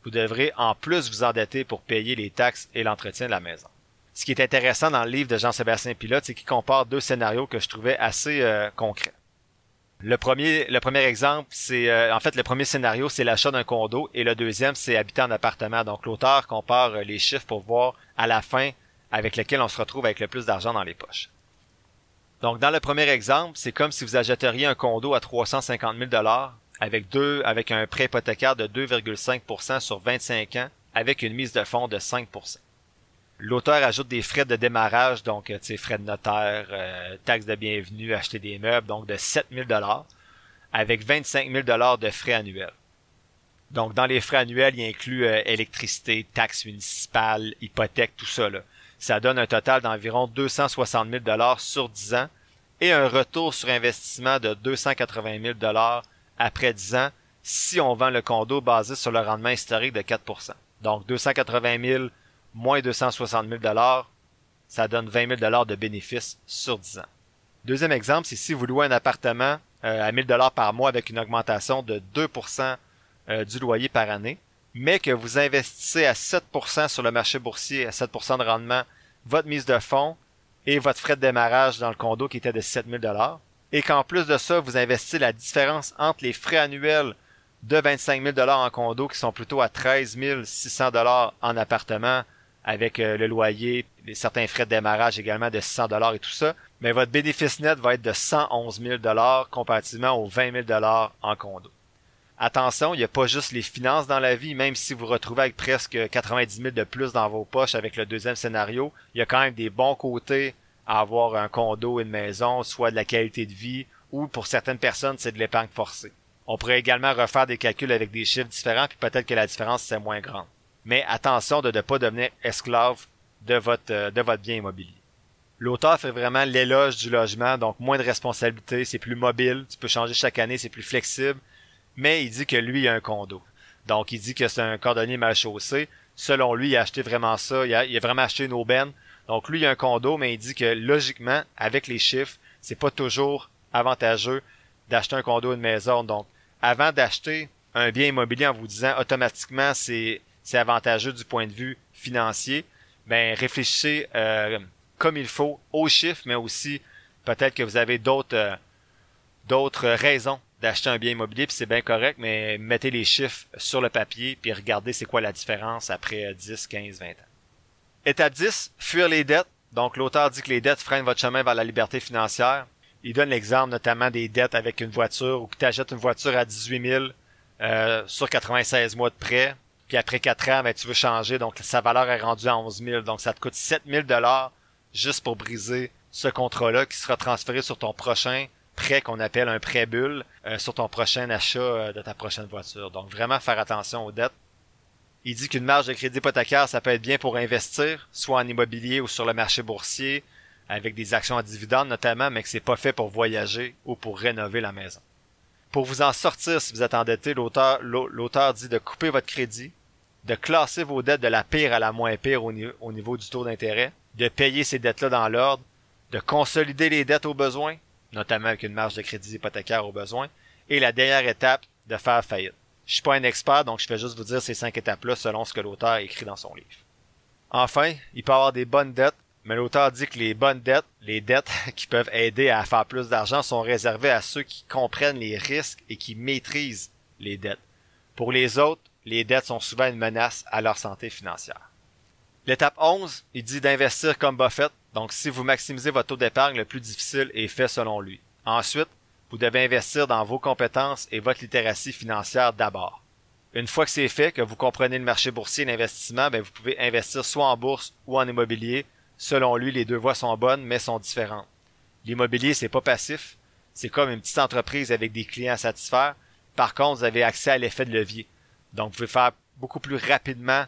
Vous devrez en plus vous endetter pour payer les taxes et l'entretien de la maison ce qui est intéressant dans le livre de Jean-Sébastien Pilote, c'est qu'il compare deux scénarios que je trouvais assez euh, concrets. Le premier, le premier exemple, c'est euh, en fait le premier scénario, c'est l'achat d'un condo et le deuxième, c'est habiter en appartement. Donc l'auteur compare euh, les chiffres pour voir à la fin avec lequel on se retrouve avec le plus d'argent dans les poches. Donc dans le premier exemple, c'est comme si vous achèteriez un condo à 350 000 dollars avec deux, avec un prêt hypothécaire de 2,5% sur 25 ans avec une mise de fonds de 5%. L'auteur ajoute des frais de démarrage, donc euh, frais de notaire, euh, taxes de bienvenue, acheter des meubles, donc de 7000 dollars, avec 25 000 dollars de frais annuels. Donc dans les frais annuels, il inclut euh, électricité, taxes municipales, hypothèque, tout ça. Ça donne un total d'environ 260 000 dollars sur 10 ans et un retour sur investissement de 280 000 dollars après 10 ans si on vend le condo basé sur le rendement historique de 4% Donc 280 000 moins 260 000 ça donne 20 000 de bénéfices sur 10 ans. Deuxième exemple, c'est si vous louez un appartement euh, à 1000 par mois avec une augmentation de 2% euh, du loyer par année, mais que vous investissez à 7% sur le marché boursier, à 7% de rendement, votre mise de fonds et votre frais de démarrage dans le condo qui était de 7 000 et qu'en plus de ça, vous investissez la différence entre les frais annuels de 25 000 en condo qui sont plutôt à 13 600 en appartement avec euh, le loyer, certains frais de démarrage également de 600 dollars et tout ça, mais votre bénéfice net va être de 111 000 dollars comparativement aux 20 000 dollars en condo. Attention, il n'y a pas juste les finances dans la vie, même si vous retrouvez avec presque 90 000 de plus dans vos poches avec le deuxième scénario, il y a quand même des bons côtés à avoir un condo, une maison, soit de la qualité de vie, ou pour certaines personnes, c'est de l'épargne forcée. On pourrait également refaire des calculs avec des chiffres différents, puis peut-être que la différence c'est moins grande mais attention de ne pas devenir esclave de votre, euh, de votre bien immobilier. L'auteur fait vraiment l'éloge du logement, donc moins de responsabilités, c'est plus mobile, tu peux changer chaque année, c'est plus flexible, mais il dit que lui, il a un condo. Donc il dit que c'est un cordonnier mal chaussé. Selon lui, il a acheté vraiment ça, il a, il a vraiment acheté une aubaine. Donc lui, il a un condo, mais il dit que logiquement, avec les chiffres, c'est pas toujours avantageux d'acheter un condo ou une maison. Donc, avant d'acheter un bien immobilier en vous disant automatiquement c'est c'est avantageux du point de vue financier, ben réfléchissez euh, comme il faut aux chiffres, mais aussi peut-être que vous avez d'autres euh, d'autres raisons d'acheter un bien immobilier, puis c'est bien correct, mais mettez les chiffres sur le papier, puis regardez c'est quoi la différence après 10, 15, 20 ans. Étape 10, fuir les dettes. Donc l'auteur dit que les dettes freinent votre chemin vers la liberté financière. Il donne l'exemple notamment des dettes avec une voiture ou que tu achètes une voiture à 18 000 euh, sur 96 mois de prêt puis après 4 ans, ben, tu veux changer, donc sa valeur est rendue à 11 000. Donc ça te coûte 7 000 dollars juste pour briser ce contrat-là qui sera transféré sur ton prochain prêt qu'on appelle un prêt bulle, euh, sur ton prochain achat euh, de ta prochaine voiture. Donc vraiment faire attention aux dettes. Il dit qu'une marge de crédit hypothécaire, ça peut être bien pour investir, soit en immobilier ou sur le marché boursier, avec des actions à dividendes notamment, mais que c'est pas fait pour voyager ou pour rénover la maison. Pour vous en sortir si vous êtes endetté, l'auteur, l'auteur dit de couper votre crédit, de classer vos dettes de la pire à la moins pire au, niveau du taux d'intérêt, de payer ces dettes-là dans l'ordre, de consolider les dettes aux besoins, notamment avec une marge de crédit hypothécaire aux besoins, et la dernière étape, de faire faillite. Je suis pas un expert, donc je vais juste vous dire ces cinq étapes-là selon ce que l'auteur écrit dans son livre. Enfin, il peut avoir des bonnes dettes, mais l'auteur dit que les bonnes dettes, les dettes qui peuvent aider à faire plus d'argent, sont réservées à ceux qui comprennent les risques et qui maîtrisent les dettes. Pour les autres, les dettes sont souvent une menace à leur santé financière. L'étape 11, il dit d'investir comme Buffett, donc si vous maximisez votre taux d'épargne, le plus difficile est fait selon lui. Ensuite, vous devez investir dans vos compétences et votre littératie financière d'abord. Une fois que c'est fait, que vous comprenez le marché boursier et l'investissement, ben vous pouvez investir soit en bourse ou en immobilier. Selon lui, les deux voies sont bonnes, mais sont différentes. L'immobilier, c'est pas passif. C'est comme une petite entreprise avec des clients à satisfaire. Par contre, vous avez accès à l'effet de levier. Donc, vous pouvez faire beaucoup plus rapidement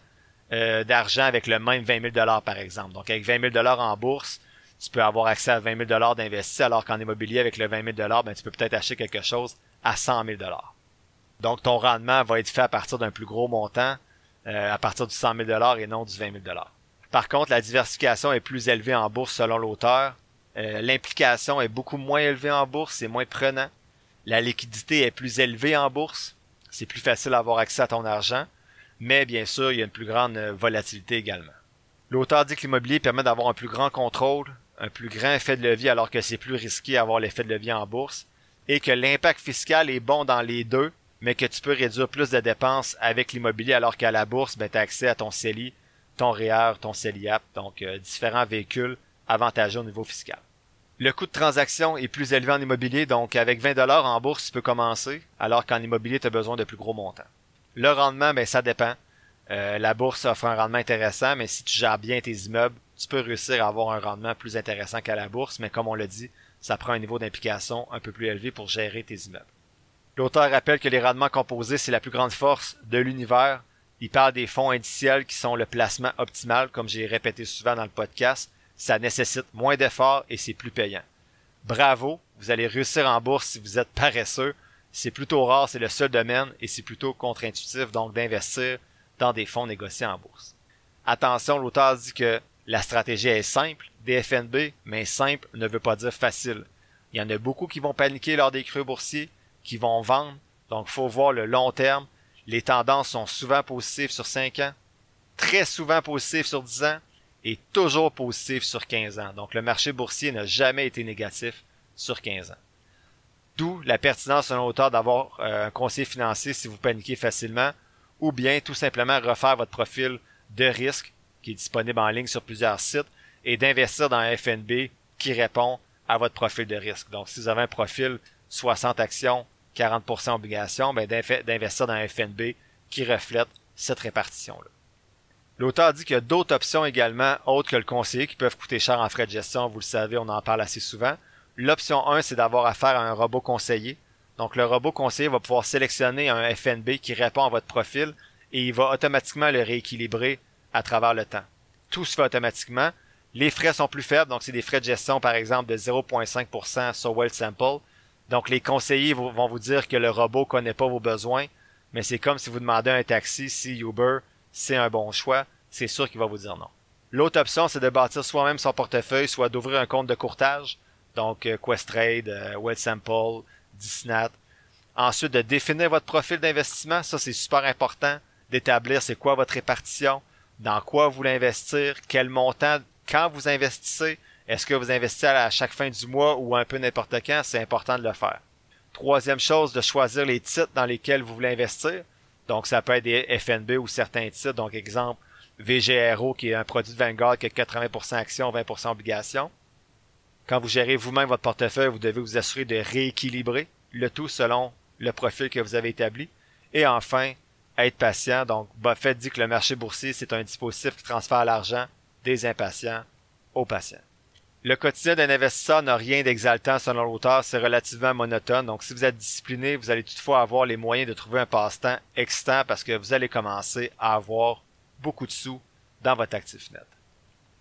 euh, d'argent avec le même 20 000 par exemple. Donc avec 20 000 en bourse, tu peux avoir accès à 20 000 d'investi, alors qu'en immobilier, avec le 20 000 ben, tu peux peut-être acheter quelque chose à 100 000 Donc ton rendement va être fait à partir d'un plus gros montant, euh, à partir du 100 000 et non du 20 000 Par contre, la diversification est plus élevée en bourse selon l'auteur. Euh, l'implication est beaucoup moins élevée en bourse, c'est moins prenant. La liquidité est plus élevée en bourse, c'est plus facile d'avoir accès à ton argent, mais bien sûr, il y a une plus grande euh, volatilité également. L'auteur dit que l'immobilier permet d'avoir un plus grand contrôle, un plus grand effet de levier alors que c'est plus risqué d'avoir l'effet de levier en bourse, et que l'impact fiscal est bon dans les deux, mais que tu peux réduire plus de dépenses avec l'immobilier alors qu'à la bourse, ben, tu as accès à ton CELI, ton REER, ton CELIAP, donc euh, différents véhicules avantageux au niveau fiscal. Le coût de transaction est plus élevé en immobilier, donc avec 20 dollars en bourse, tu peux commencer, alors qu'en immobilier, tu as besoin de plus gros montants. Le rendement, ben ça dépend. Euh, la bourse offre un rendement intéressant, mais si tu gères bien tes immeubles, tu peux réussir à avoir un rendement plus intéressant qu'à la bourse, mais comme on l'a dit, ça prend un niveau d'implication un peu plus élevé pour gérer tes immeubles. L'auteur rappelle que les rendements composés, c'est la plus grande force de l'univers. Il parle des fonds indiciels qui sont le placement optimal, comme j'ai répété souvent dans le podcast. Ça nécessite moins d'efforts et c'est plus payant. Bravo, vous allez réussir en bourse si vous êtes paresseux, c'est plutôt rare, c'est le seul domaine et c'est plutôt contre-intuitif donc d'investir dans des fonds négociés en bourse. Attention, l'auteur dit que la stratégie est simple, des FNB, mais simple ne veut pas dire facile. Il y en a beaucoup qui vont paniquer lors des creux boursiers, qui vont vendre, donc faut voir le long terme. Les tendances sont souvent positives sur 5 ans, très souvent positives sur 10 ans et toujours positives sur 15 ans. Donc le marché boursier n'a jamais été négatif sur 15 ans. D'où la pertinence selon l'auteur d'avoir euh, un conseiller financier si vous paniquez facilement, ou bien tout simplement refaire votre profil de risque qui est disponible en ligne sur plusieurs sites et d'investir dans un FNB qui répond à votre profil de risque. Donc si vous avez un profil 60 actions, 40% obligations, ben d'investir dans un FNB qui reflète cette répartition-là. L'auteur dit qu'il y a d'autres options également, autres que le conseiller, qui peuvent coûter cher en frais de gestion. Vous le savez, on en parle assez souvent. L'option 1, c'est d'avoir affaire à un robot conseiller. Donc le robot conseiller va pouvoir sélectionner un FNB qui répond à votre profil et il va automatiquement le rééquilibrer à travers le temps. Tout se fait automatiquement. Les frais sont plus faibles, donc c'est des frais de gestion par exemple de 0,5% sur Well Sample. Donc les conseillers vont vous dire que le robot connaît pas vos besoins, mais c'est comme si vous demandez un taxi si Uber c'est un bon choix, c'est sûr qu'il va vous dire non. L'autre option, c'est de bâtir soi-même son portefeuille, soit d'ouvrir un compte de courtage, donc euh, Questrade, euh, WellSample, Disnat. Ensuite, de définir votre profil d'investissement, ça c'est super important, d'établir c'est quoi votre répartition, dans quoi vous voulez investir, quel montant, quand vous investissez, est-ce que vous investissez à chaque fin du mois ou un peu n'importe quand, c'est important de le faire. Troisième chose, de choisir les titres dans lesquels vous voulez investir. Donc ça peut être des FNB ou certains titres, donc exemple VGRO qui est un produit de Vanguard qui a 80% actions, 20% obligations. Quand vous gérez vous-même votre portefeuille, vous devez vous assurer de rééquilibrer le tout selon le profil que vous avez établi. Et enfin, être patient. Donc, Buffett dit que le marché boursier, c'est un dispositif qui transfère l'argent des impatients aux patients. Le quotidien d'un investisseur n'a rien d'exaltant selon l'auteur, c'est relativement monotone. Donc, si vous êtes discipliné, vous allez toutefois avoir les moyens de trouver un passe-temps excitant parce que vous allez commencer à avoir beaucoup de sous dans votre actif net.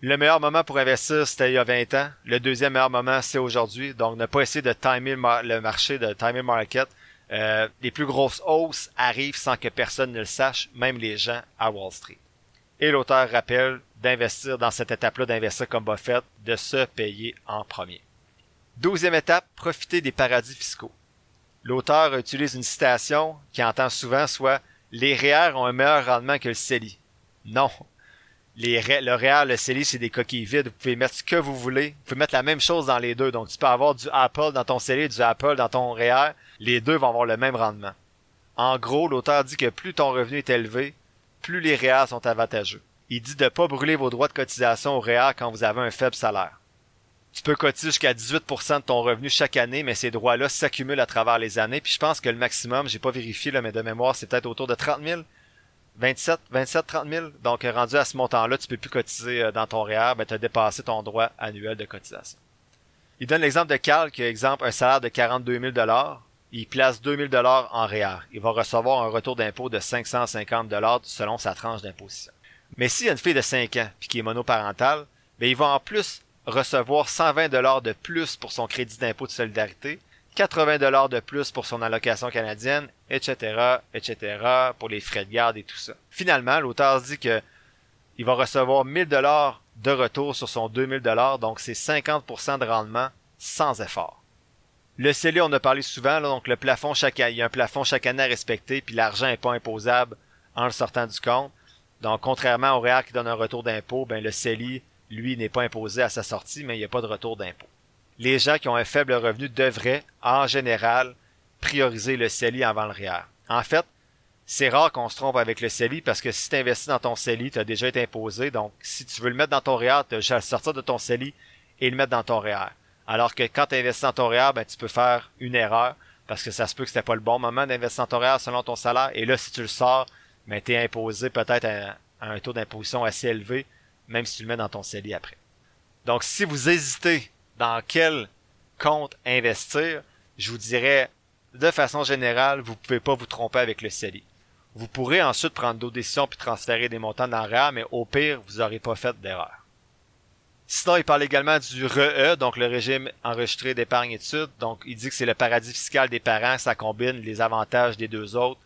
Le meilleur moment pour investir, c'était il y a 20 ans. Le deuxième meilleur moment, c'est aujourd'hui. Donc, ne pas essayer de timer le marché, de timer market. Euh, les plus grosses hausses arrivent sans que personne ne le sache, même les gens à Wall Street. Et l'auteur rappelle d'investir dans cette étape-là, d'investir comme Buffett, de se payer en premier. Douzième étape, profiter des paradis fiscaux. L'auteur utilise une citation qui entend souvent soit les REER ont un meilleur rendement que le CELI. Non, les, le REER, le CELI, c'est des coquilles vides. Vous pouvez mettre ce que vous voulez. Vous pouvez mettre la même chose dans les deux. Donc, tu peux avoir du Apple dans ton CELI, du Apple dans ton REER. Les deux vont avoir le même rendement. En gros, l'auteur dit que plus ton revenu est élevé, plus les REER sont avantageux. Il dit de ne pas brûler vos droits de cotisation au REER quand vous avez un faible salaire. Tu peux cotiser jusqu'à 18% de ton revenu chaque année, mais ces droits-là s'accumulent à travers les années. Puis je pense que le maximum, j'ai pas vérifié, là, mais de mémoire, c'est peut-être autour de 30 000. 27, 27, 30 000. Donc, rendu à ce montant-là, tu peux plus cotiser euh, dans ton REER, ben, tu as dépassé ton droit annuel de cotisation. Il donne l'exemple de Carl qui a, exemple, un salaire de 42 000 il place 2000 dollars en REER. Il va recevoir un retour d'impôt de 550 dollars selon sa tranche d'imposition. Mais s'il y a une fille de 5 ans puis qui est monoparentale, ben il va en plus recevoir 120 dollars de plus pour son crédit d'impôt de solidarité, 80 dollars de plus pour son allocation canadienne, etc., etc., pour les frais de garde et tout ça. Finalement, l'auteur dit que il va recevoir 1000 dollars de retour sur son 2000 dollars, donc c'est 50% de rendement sans effort. Le CELI, on a parlé souvent, donc le plafond chaque il y a un plafond chaque année à respecter, puis l'argent n'est pas imposable en le sortant du compte. Donc, contrairement au REER qui donne un retour d'impôt, ben le CELI, lui, n'est pas imposé à sa sortie, mais il n'y a pas de retour d'impôt. Les gens qui ont un faible revenu devraient, en général, prioriser le CELI avant le REER. En fait, c'est rare qu'on se trompe avec le CELI parce que si tu investis dans ton CELI, tu as déjà été imposé. Donc, si tu veux le mettre dans ton REER, tu as sortir de ton CELI et le mettre dans ton REER. Alors que quand tu investis dans ton REER, ben, tu peux faire une erreur parce que ça se peut que c'était pas le bon moment d'investir dans ton selon ton salaire. Et là, si tu le sors, ben, tu es imposé peut-être à, un taux d'imposition assez élevé, même si tu le mets dans ton CELI après. Donc, si vous hésitez dans quel compte investir, je vous dirais, de façon générale, vous pouvez pas vous tromper avec le CELI. Vous pourrez ensuite prendre d'autres décisions puis transférer des montants dans le mais au pire, vous n'aurez pas fait d'erreur. Sinon, il parle également du RE, donc le régime enregistré d'épargne études. Donc, il dit que c'est le paradis fiscal des parents, ça combine les avantages des deux autres,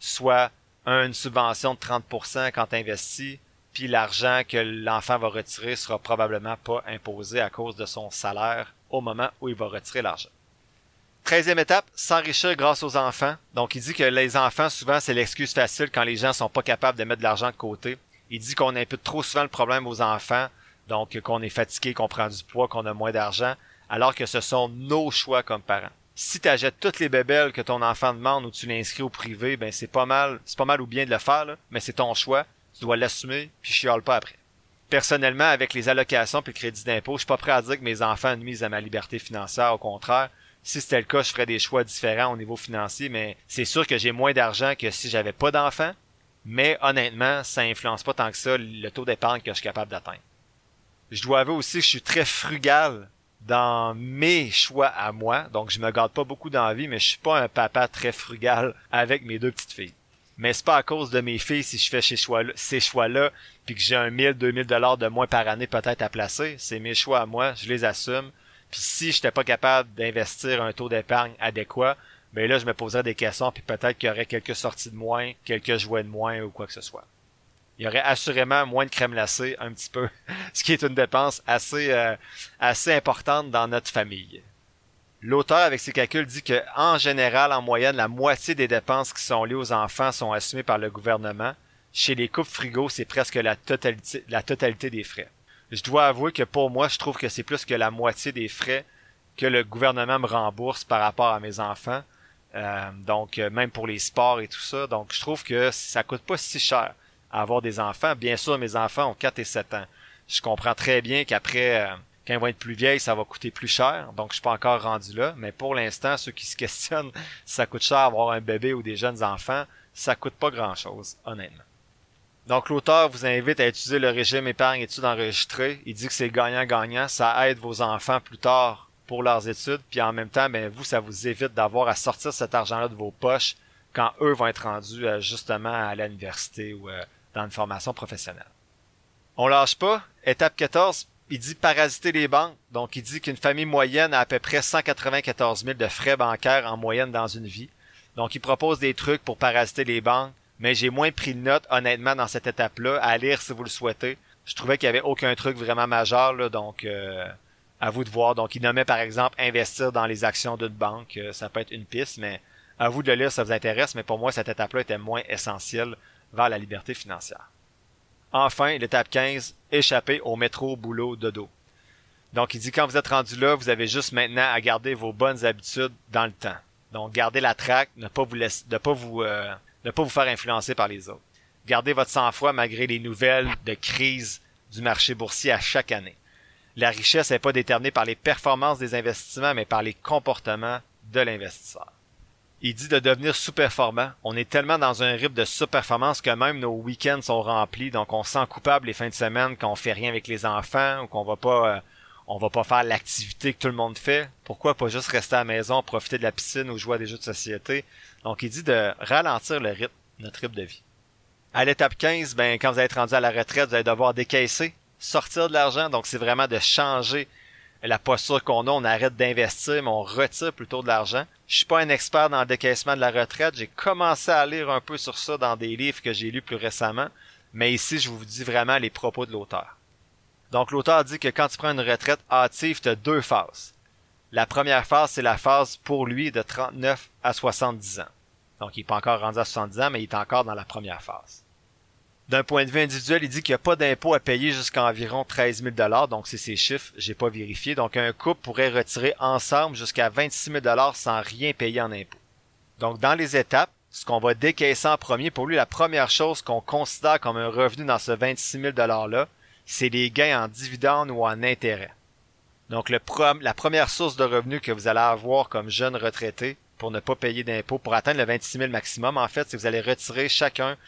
soit une subvention de 30% quand tu investis, puis l'argent que l'enfant va retirer sera probablement pas imposé à cause de son salaire au moment où il va retirer l'argent. Treizième étape, s'enrichir grâce aux enfants. Donc, il dit que les enfants, souvent, c'est l'excuse facile quand les gens sont pas capables de mettre de l'argent de côté. Il dit qu'on impute trop souvent le problème aux enfants donc, qu'on est fatigué, qu'on prend du poids, qu'on a moins d'argent, alors que ce sont nos choix comme parents. Si tu achètes toutes les bébelles que ton enfant demande ou tu l'inscris au privé, ben c'est pas mal, c'est pas mal ou bien de le faire, mais c'est ton choix. Tu dois l'assumer, puis chiale pas après. Personnellement, avec les allocations puis le crédit d'impôt, je suis pas prêt à dire que mes enfants nuisent à ma liberté financière. Au contraire, si c'était le cas, je ferais des choix différents au niveau financier, mais c'est sûr que j'ai moins d'argent que si j'avais pas d'enfants. Mais honnêtement, ça influence pas tant que ça le taux d'épargne que je suis capable d'atteindre je dois avouer aussi que je suis très frugal dans mes choix à moi. Donc, je me garde pas beaucoup d'envie, mais je suis pas un papa très frugal avec mes deux petites filles. Mais c'est pas à cause de mes filles si je fais ces choix-là, puis que j'ai un 1000, 2000 dollars de moins par année peut-être à placer. C'est mes choix à moi, je les assume. Puis si j'étais pas capable d'investir un taux d'épargne adéquat, ben là, je me poserais des questions puis peut-être qu'il y aurait quelques sorties de moins, quelques jouets de moins ou quoi que ce soit il y aurait assurément moins de crème glacée, un petit peu, ce qui est une dépense assez, euh, assez importante dans notre famille. L'auteur, avec ses calculs, dit que, en général, en moyenne, la moitié des dépenses qui sont liées aux enfants sont assumées par le gouvernement. Chez les couples frigos, c'est presque la totalité, la totalité des frais. Je dois avouer que pour moi, je trouve que c'est plus que la moitié des frais que le gouvernement me rembourse par rapport à mes enfants. Euh, donc, euh, même pour les sports et tout ça. Donc, je trouve que ça coûte pas si cher avoir des enfants. Bien sûr, mes enfants ont 4 et 7 ans. Je comprends très bien qu'après, euh, quand ils vont être plus vieilles, ça va coûter plus cher. Donc, je suis pas encore rendu là. Mais pour l'instant, ceux qui se questionnent si ça coûte cher avoir un bébé ou des jeunes enfants, ça coûte pas grand chose, honnêtement. Donc, l'auteur vous invite à utiliser le régime épargne études enregistrées. Il dit que c'est gagnant-gagnant. Ça aide vos enfants plus tard pour leurs études. Puis en même temps, ben, vous, ça vous évite d'avoir à sortir cet argent-là de vos poches quand eux vont être rendus euh, justement à l'université ou euh, dans une formation professionnelle. On lâche pas. Étape 14, il dit parasiter les banques. Donc, il dit qu'une famille moyenne a à peu près 194 000 de frais bancaires en moyenne dans une vie. Donc, il propose des trucs pour parasiter les banques, mais j'ai moins pris de notes, honnêtement, dans cette étape-là, à lire si vous le souhaitez. Je trouvais qu'il y avait aucun truc vraiment majeur, là, donc euh, à vous de voir. Donc, il nommait par exemple investir dans les actions d'une banque. Euh, ça peut être une piste, mais à vous de le lire ça vous intéresse. Mais pour moi, cette étape-là était moins essentielle vers la liberté financière. Enfin, l'étape 15, échapper au métro, boulot, dodo. Donc, il dit quand vous êtes rendu là, vous avez juste maintenant à garder vos bonnes habitudes dans le temps. Donc, gardez la traque, ne pas vous laisser, ne pas vous, euh, ne pas vous faire influencer par les autres. Gardez votre sang-froid malgré les nouvelles de crise du marché boursier à chaque année. La richesse n'est pas déterminée par les performances des investissements, mais par les comportements de l'investisseur. Il dit de devenir sous-performant. On est tellement dans un rythme de sous-performance que même nos week-ends sont remplis, donc on se sent coupable les fins de semaine quand on fait rien avec les enfants ou qu'on va pas, euh, on va pas faire l'activité que tout le monde fait. Pourquoi pas juste rester à la maison, profiter de la piscine ou jouer à des jeux de société? Donc, il dit de ralentir le rythme, notre rythme de vie. À l'étape 15, ben, quand vous allez être rendu à la retraite, vous allez devoir décaisser, sortir de l'argent. Donc, c'est vraiment de changer la posture qu'on a. On arrête d'investir, mais on retire plutôt de l'argent. Je suis pas un expert dans le décaissement de la retraite. J'ai commencé à lire un peu sur ça dans des livres que j'ai lus plus récemment. Mais ici, je vous dis vraiment les propos de l'auteur. Donc, l'auteur dit que quand tu prends une retraite hâtive, tu as deux phases. La première phase, c'est la phase pour lui de 39 à 70 ans. Donc, il n'est pas encore rendu à 70 ans, mais il est encore dans la première phase. D'un point de vue individuel, il dit qu'il n'y a pas d'impôt à payer jusqu'à environ 13 000 donc c'est ces chiffres, j'ai pas vérifié. Donc, un couple pourrait retirer ensemble jusqu'à 26 000 sans rien payer en impôt. Donc, dans les étapes, ce qu'on va décaisser en premier, pour lui, la première chose qu'on considère comme un revenu dans ce 26 000 $-là, c'est les gains en dividendes ou en intérêts. Donc, la première source de revenus que vous allez avoir comme jeune retraité pour ne pas payer d'impôts, pour atteindre le 26 000 maximum, en fait, c'est que vous allez retirer chacun,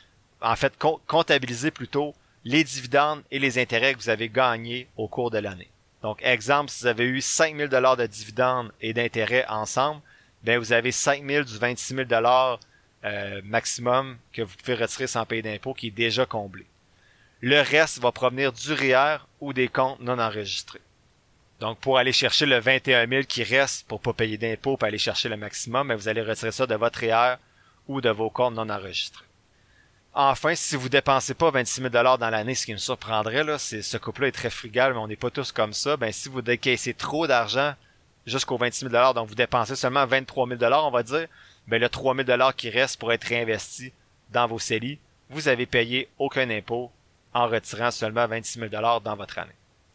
en fait, comptabiliser plutôt les dividendes et les intérêts que vous avez gagnés au cours de l'année. Donc, exemple, si vous avez eu 5 000 de dividendes et d'intérêts ensemble, ben vous avez 5 000 du 26 000 euh, maximum que vous pouvez retirer sans payer d'impôts qui est déjà comblé. Le reste va provenir du REER ou des comptes non enregistrés. Donc, pour aller chercher le 21 000 qui reste pour pas payer d'impôts, pour aller chercher le maximum, mais vous allez retirer ça de votre REER ou de vos comptes non enregistrés. Enfin, si vous dépensez pas 26 000 dans l'année, ce qui me surprendrait, là, c'est ce couple-là est très frugal, mais on n'est pas tous comme ça. Ben, si vous décaissez trop d'argent jusqu'aux 26 000 donc vous dépensez seulement 23 000 on va dire, ben le 3 000 qui reste pour être réinvesti dans vos CELI, vous avez payé aucun impôt en retirant seulement 26 000 dans votre année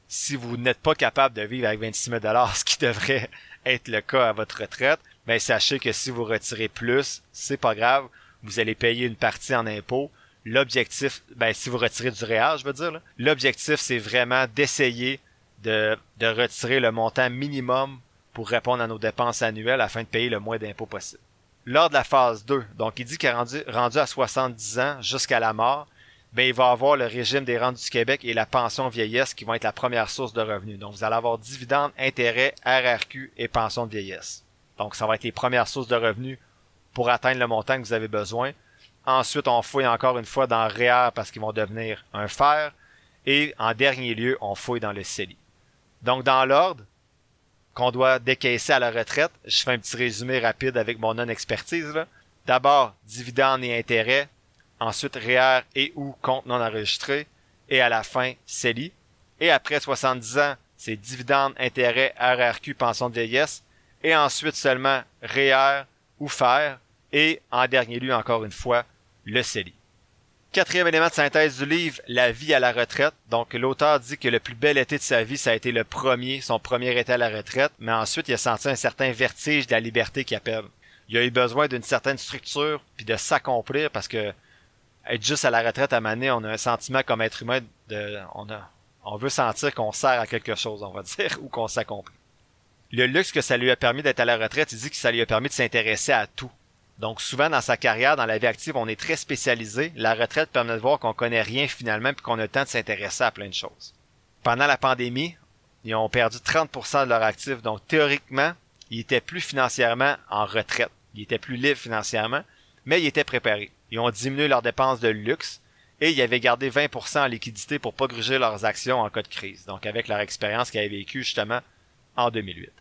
si vous n'êtes pas capable de vivre avec 26 000 ce qui devrait être le cas à votre retraite, ben sachez que si vous retirez plus, c'est pas grave, vous allez payer une partie en impôts. L'objectif, ben si vous retirez du réel, je veux dire, l'objectif c'est vraiment d'essayer de, retirer le montant minimum pour répondre à nos dépenses annuelles afin de payer le moins d'impôts possible. Lors de la phase 2, donc il dit qu'il rendu, rendu à 70 ans jusqu'à la mort, ben, il va avoir le régime des rentes du Québec et la pension vieillesse qui vont être la première source de revenus. Donc, vous allez avoir dividendes, intérêts, RRQ et pension de vieillesse. Donc, ça va être les premières sources de revenus pour atteindre le montant que vous avez besoin. Ensuite, on fouille encore une fois dans REER parce qu'ils vont devenir un fer. Et en dernier lieu, on fouille dans le CELI. Donc, dans l'ordre qu'on doit décaisser à la retraite, je fais un petit résumé rapide avec mon non-expertise. D'abord, dividendes et intérêts, ensuite REER et ou compte non enregistré, et à la fin, CELI. Et après 70 ans, c'est dividendes, intérêts, RRQ, pension de vieillesse, et ensuite seulement REER ou FER, et en dernier lieu, encore une fois, le CELI. Quatrième élément de synthèse du livre, la vie à la retraite. Donc, l'auteur dit que le plus bel été de sa vie, ça a été le premier, son premier été à la retraite, mais ensuite, il a senti un certain vertige de la liberté qui appelle. Il a eu besoin d'une certaine structure, puis de s'accomplir, parce que être juste à la retraite à Mané, on a un sentiment comme être humain de, on a, on veut sentir qu'on sert à quelque chose, on va dire, ou qu'on s'accomplit. Le luxe que ça lui a permis d'être à la retraite, il dit que ça lui a permis de s'intéresser à tout. Donc souvent dans sa carrière, dans la vie active, on est très spécialisé. La retraite permet de voir qu'on connaît rien finalement puis qu'on a le temps de s'intéresser à plein de choses. Pendant la pandémie, ils ont perdu 30% de leur actifs. Donc théoriquement, ils étaient plus financièrement en retraite. Ils étaient plus libres financièrement, mais ils étaient préparés. Ils ont diminué leurs dépenses de luxe et ils avaient gardé 20% en liquidité pour pas gruger leurs actions en cas de crise. Donc avec leur expérience qu'ils avaient vécue justement en 2008.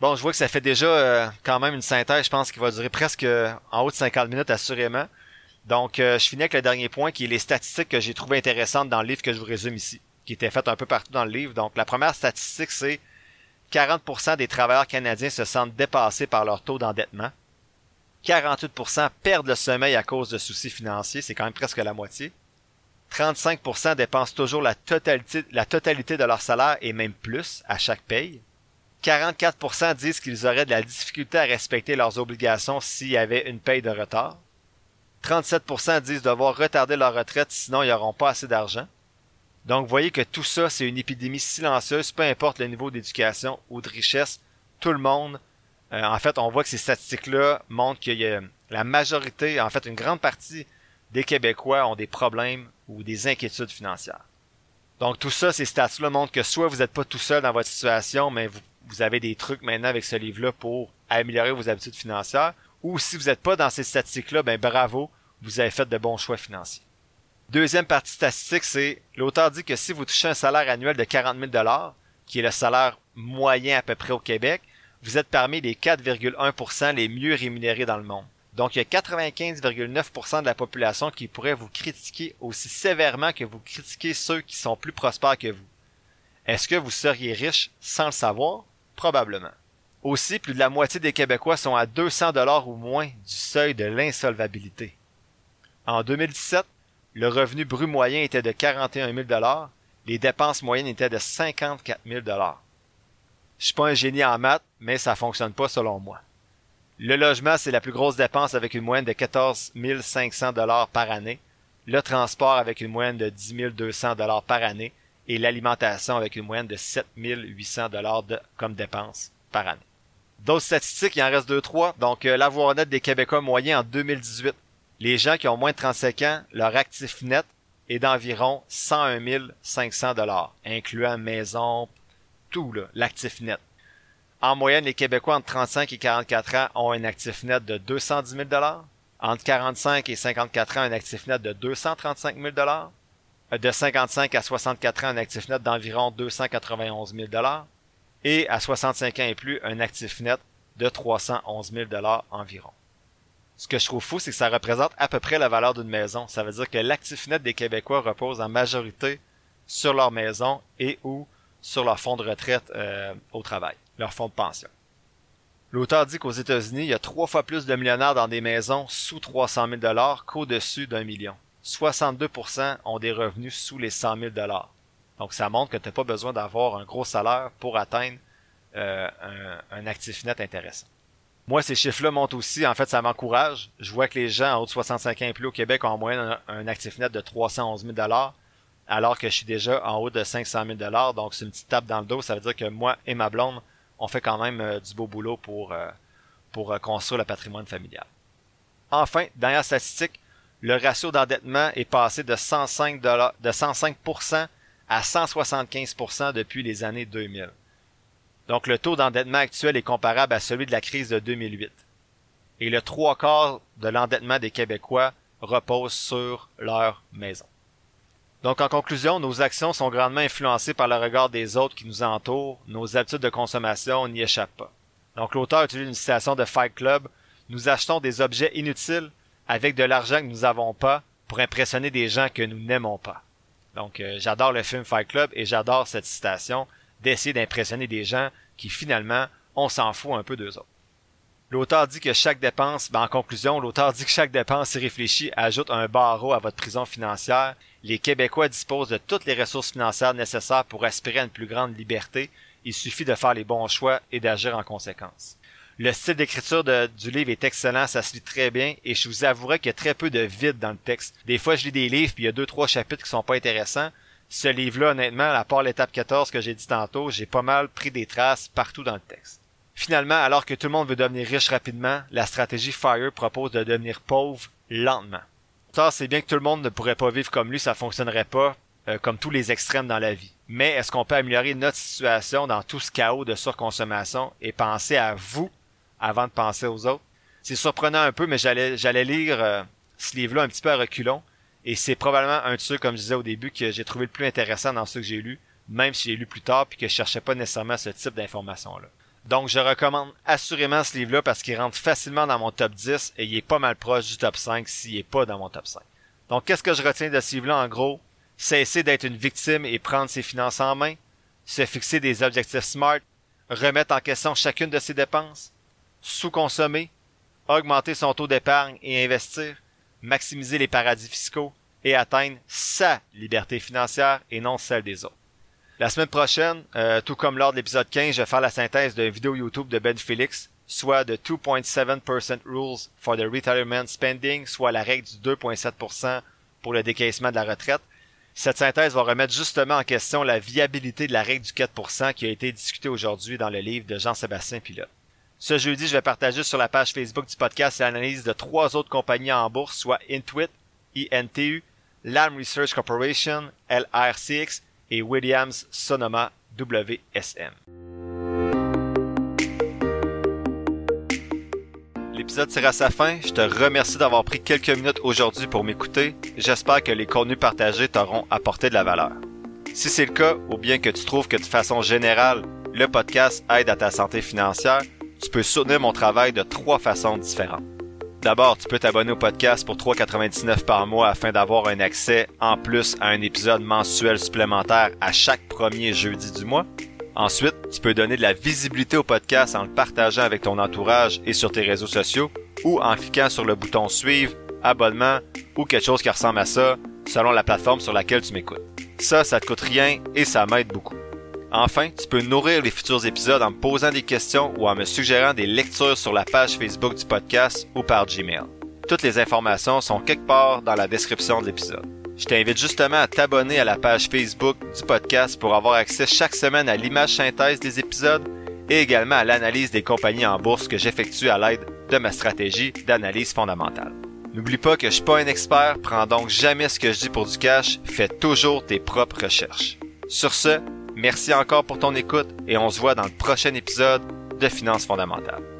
Bon, je vois que ça fait déjà euh, quand même une synthèse, je pense, qui va durer presque euh, en haut de 50 minutes assurément. Donc euh, je finis avec le dernier point qui est les statistiques que j'ai trouvées intéressantes dans le livre que je vous résume ici, qui étaient faites un peu partout dans le livre. Donc la première statistique, c'est 40% des travailleurs canadiens se sentent dépassés par leur taux d'endettement. 48% perdent le sommeil à cause de soucis financiers, c'est quand même presque la moitié. 35% dépensent toujours la totalité, la totalité de leur salaire et même plus à chaque paye. 44% disent qu'ils auraient de la difficulté à respecter leurs obligations s'il y avait une paye de retard. 37% disent devoir retarder leur retraite sinon ils n'auront pas assez d'argent. Donc voyez que tout ça, c'est une épidémie silencieuse, peu importe le niveau d'éducation ou de richesse, tout le monde euh, en fait, on voit que ces statistiques-là montrent qu'il la majorité, en fait, une grande partie des Québécois ont des problèmes ou des inquiétudes financières. Donc tout ça, ces stats-là montrent que soit vous n'êtes pas tout seul dans votre situation, mais vous, vous avez des trucs maintenant avec ce livre-là pour améliorer vos habitudes financières, ou si vous n'êtes pas dans ces statistiques-là, ben bravo, vous avez fait de bons choix financiers. Deuxième partie statistique, c'est l'auteur dit que si vous touchez un salaire annuel de 40 000 qui est le salaire moyen à peu près au Québec, vous êtes parmi les 4,1% les mieux rémunérés dans le monde. Donc il y a 95,9% de la population qui pourrait vous critiquer aussi sévèrement que vous critiquez ceux qui sont plus prospères que vous. Est-ce que vous seriez riche sans le savoir? Probablement. Aussi, plus de la moitié des Québécois sont à 200 dollars ou moins du seuil de l'insolvabilité. En 2017, le revenu brut moyen était de 41 000 dollars, les dépenses moyennes étaient de 54 000 dollars. Je suis pas un génie en maths, mais ça fonctionne pas selon moi. Le logement, c'est la plus grosse dépense avec une moyenne de 14 500 dollars par année. Le transport avec une moyenne de 10 200 dollars par année et l'alimentation avec une moyenne de 7 800 dollars comme dépense par année. D'autres statistiques, il en reste deux trois. Donc, euh, l'avoir net des Québécois moyens en 2018. Les gens qui ont moins de 35 ans, leur actif net est d'environ 101 500 dollars, incluant maison, tout l'actif net. En moyenne, les Québécois entre 35 et 44 ans ont un actif net de 210 000 dollars. Entre 45 et 54 ans, un actif net de 235 000 dollars. De 55 à 64 ans, un actif net d'environ 291 000 dollars et à 65 ans et plus, un actif net de 311 000 environ. Ce que je trouve fou, c'est que ça représente à peu près la valeur d'une maison. Ça veut dire que l'actif net des Québécois repose en majorité sur leur maison et ou sur leur fonds de retraite euh, au travail, leur fonds de pension. L'auteur dit qu'aux États-Unis, il y a trois fois plus de millionnaires dans des maisons sous 300 000 qu'au-dessus d'un million. 62% ont des revenus sous les 100 000 donc ça montre que tu n'as pas besoin d'avoir un gros salaire pour atteindre euh, un, actif net intéressant. Moi, ces chiffres-là montent aussi, en fait, ça m'encourage. Je vois que les gens en haut de 65 ans et plus au Québec ont en moyenne un, actif net de 311 000 alors que je suis déjà en haut de 500 000 Donc, c'est une petite tape dans le dos. Ça veut dire que moi et ma blonde, on fait quand même euh, du beau boulot pour, euh, pour construire le patrimoine familial. Enfin, dernière statistique, le ratio d'endettement est passé de 105, de 105 à 175% depuis les années 2000. Donc le taux d'endettement actuel est comparable à celui de la crise de 2008. Et le trois quarts de l'endettement des Québécois repose sur leur maison. Donc en conclusion, nos actions sont grandement influencées par le regard des autres qui nous entourent, nos habitudes de consommation n'y échappent pas. Donc l'auteur utilise une citation de Fight Club, nous achetons des objets inutiles avec de l'argent que nous n'avons pas pour impressionner des gens que nous n'aimons pas. Donc, euh, j'adore le film Fight Club et j'adore cette citation d'essayer d'impressionner des gens qui finalement, on s'en fout un peu d'eux autres. L'auteur dit que chaque dépense, ben en conclusion, l'auteur dit que chaque dépense réfléchie ajoute un barreau à votre prison financière. Les Québécois disposent de toutes les ressources financières nécessaires pour aspirer à une plus grande liberté. Il suffit de faire les bons choix et d'agir en conséquence. Le style d'écriture du livre est excellent, ça se lit très bien, et je vous avouerai qu'il y a très peu de vide dans le texte. Des fois, je lis des livres, puis il y a deux, trois chapitres qui sont pas intéressants. Ce livre-là, honnêtement, à part l'étape 14 que j'ai dit tantôt, j'ai pas mal pris des traces partout dans le texte. Finalement, alors que tout le monde veut devenir riche rapidement, la stratégie FIRE propose de devenir pauvre lentement. Ça, c'est bien que tout le monde ne pourrait pas vivre comme lui, ça fonctionnerait pas, euh, comme tous les extrêmes dans la vie. Mais est-ce qu'on peut améliorer notre situation dans tout ce chaos de surconsommation? Et penser à vous avant de penser aux autres. C'est surprenant un peu, mais j'allais lire euh, ce livre-là un petit peu à reculons. Et c'est probablement un de ceux, comme je disais au début, que j'ai trouvé le plus intéressant dans ceux que j'ai lus, même si j'ai lu plus tard puis que je cherchais pas nécessairement ce type d'informations-là. Donc je recommande assurément ce livre-là parce qu'il rentre facilement dans mon top 10 et il est pas mal proche du top 5 s'il est pas dans mon top 5. Donc qu'est-ce que je retiens de ce livre-là en gros? Cesser d'être une victime et prendre ses finances en main, se fixer des objectifs smart, remettre en question chacune de ses dépenses, sous-consommer, augmenter son taux d'épargne et investir, maximiser les paradis fiscaux et atteindre sa liberté financière et non celle des autres. La semaine prochaine, euh, tout comme lors de l'épisode 15, je vais faire la synthèse d'une vidéo YouTube de Ben Felix, soit de 2.7% Rules for the Retirement Spending, soit la règle du 2.7% pour le décaissement de la retraite. Cette synthèse va remettre justement en question la viabilité de la règle du 4% qui a été discutée aujourd'hui dans le livre de Jean-Sébastien Pilote. Ce jeudi, je vais partager sur la page Facebook du podcast l'analyse de trois autres compagnies en bourse, soit Intuit, INTU, Lam Research Corporation, LRCX et Williams Sonoma WSM. L'épisode tire à sa fin. Je te remercie d'avoir pris quelques minutes aujourd'hui pour m'écouter. J'espère que les contenus partagés t'auront apporté de la valeur. Si c'est le cas, ou bien que tu trouves que de façon générale, le podcast aide à ta santé financière, tu peux soutenir mon travail de trois façons différentes. D'abord, tu peux t'abonner au podcast pour 3,99 par mois afin d'avoir un accès en plus à un épisode mensuel supplémentaire à chaque premier jeudi du mois. Ensuite, tu peux donner de la visibilité au podcast en le partageant avec ton entourage et sur tes réseaux sociaux ou en cliquant sur le bouton suivre, abonnement ou quelque chose qui ressemble à ça selon la plateforme sur laquelle tu m'écoutes. Ça, ça te coûte rien et ça m'aide beaucoup. Enfin, tu peux nourrir les futurs épisodes en me posant des questions ou en me suggérant des lectures sur la page Facebook du podcast ou par Gmail. Toutes les informations sont quelque part dans la description de l'épisode. Je t'invite justement à t'abonner à la page Facebook du podcast pour avoir accès chaque semaine à l'image synthèse des épisodes et également à l'analyse des compagnies en bourse que j'effectue à l'aide de ma stratégie d'analyse fondamentale. N'oublie pas que je suis pas un expert, prends donc jamais ce que je dis pour du cash, fais toujours tes propres recherches. Sur ce, Merci encore pour ton écoute et on se voit dans le prochain épisode de Finances fondamentales.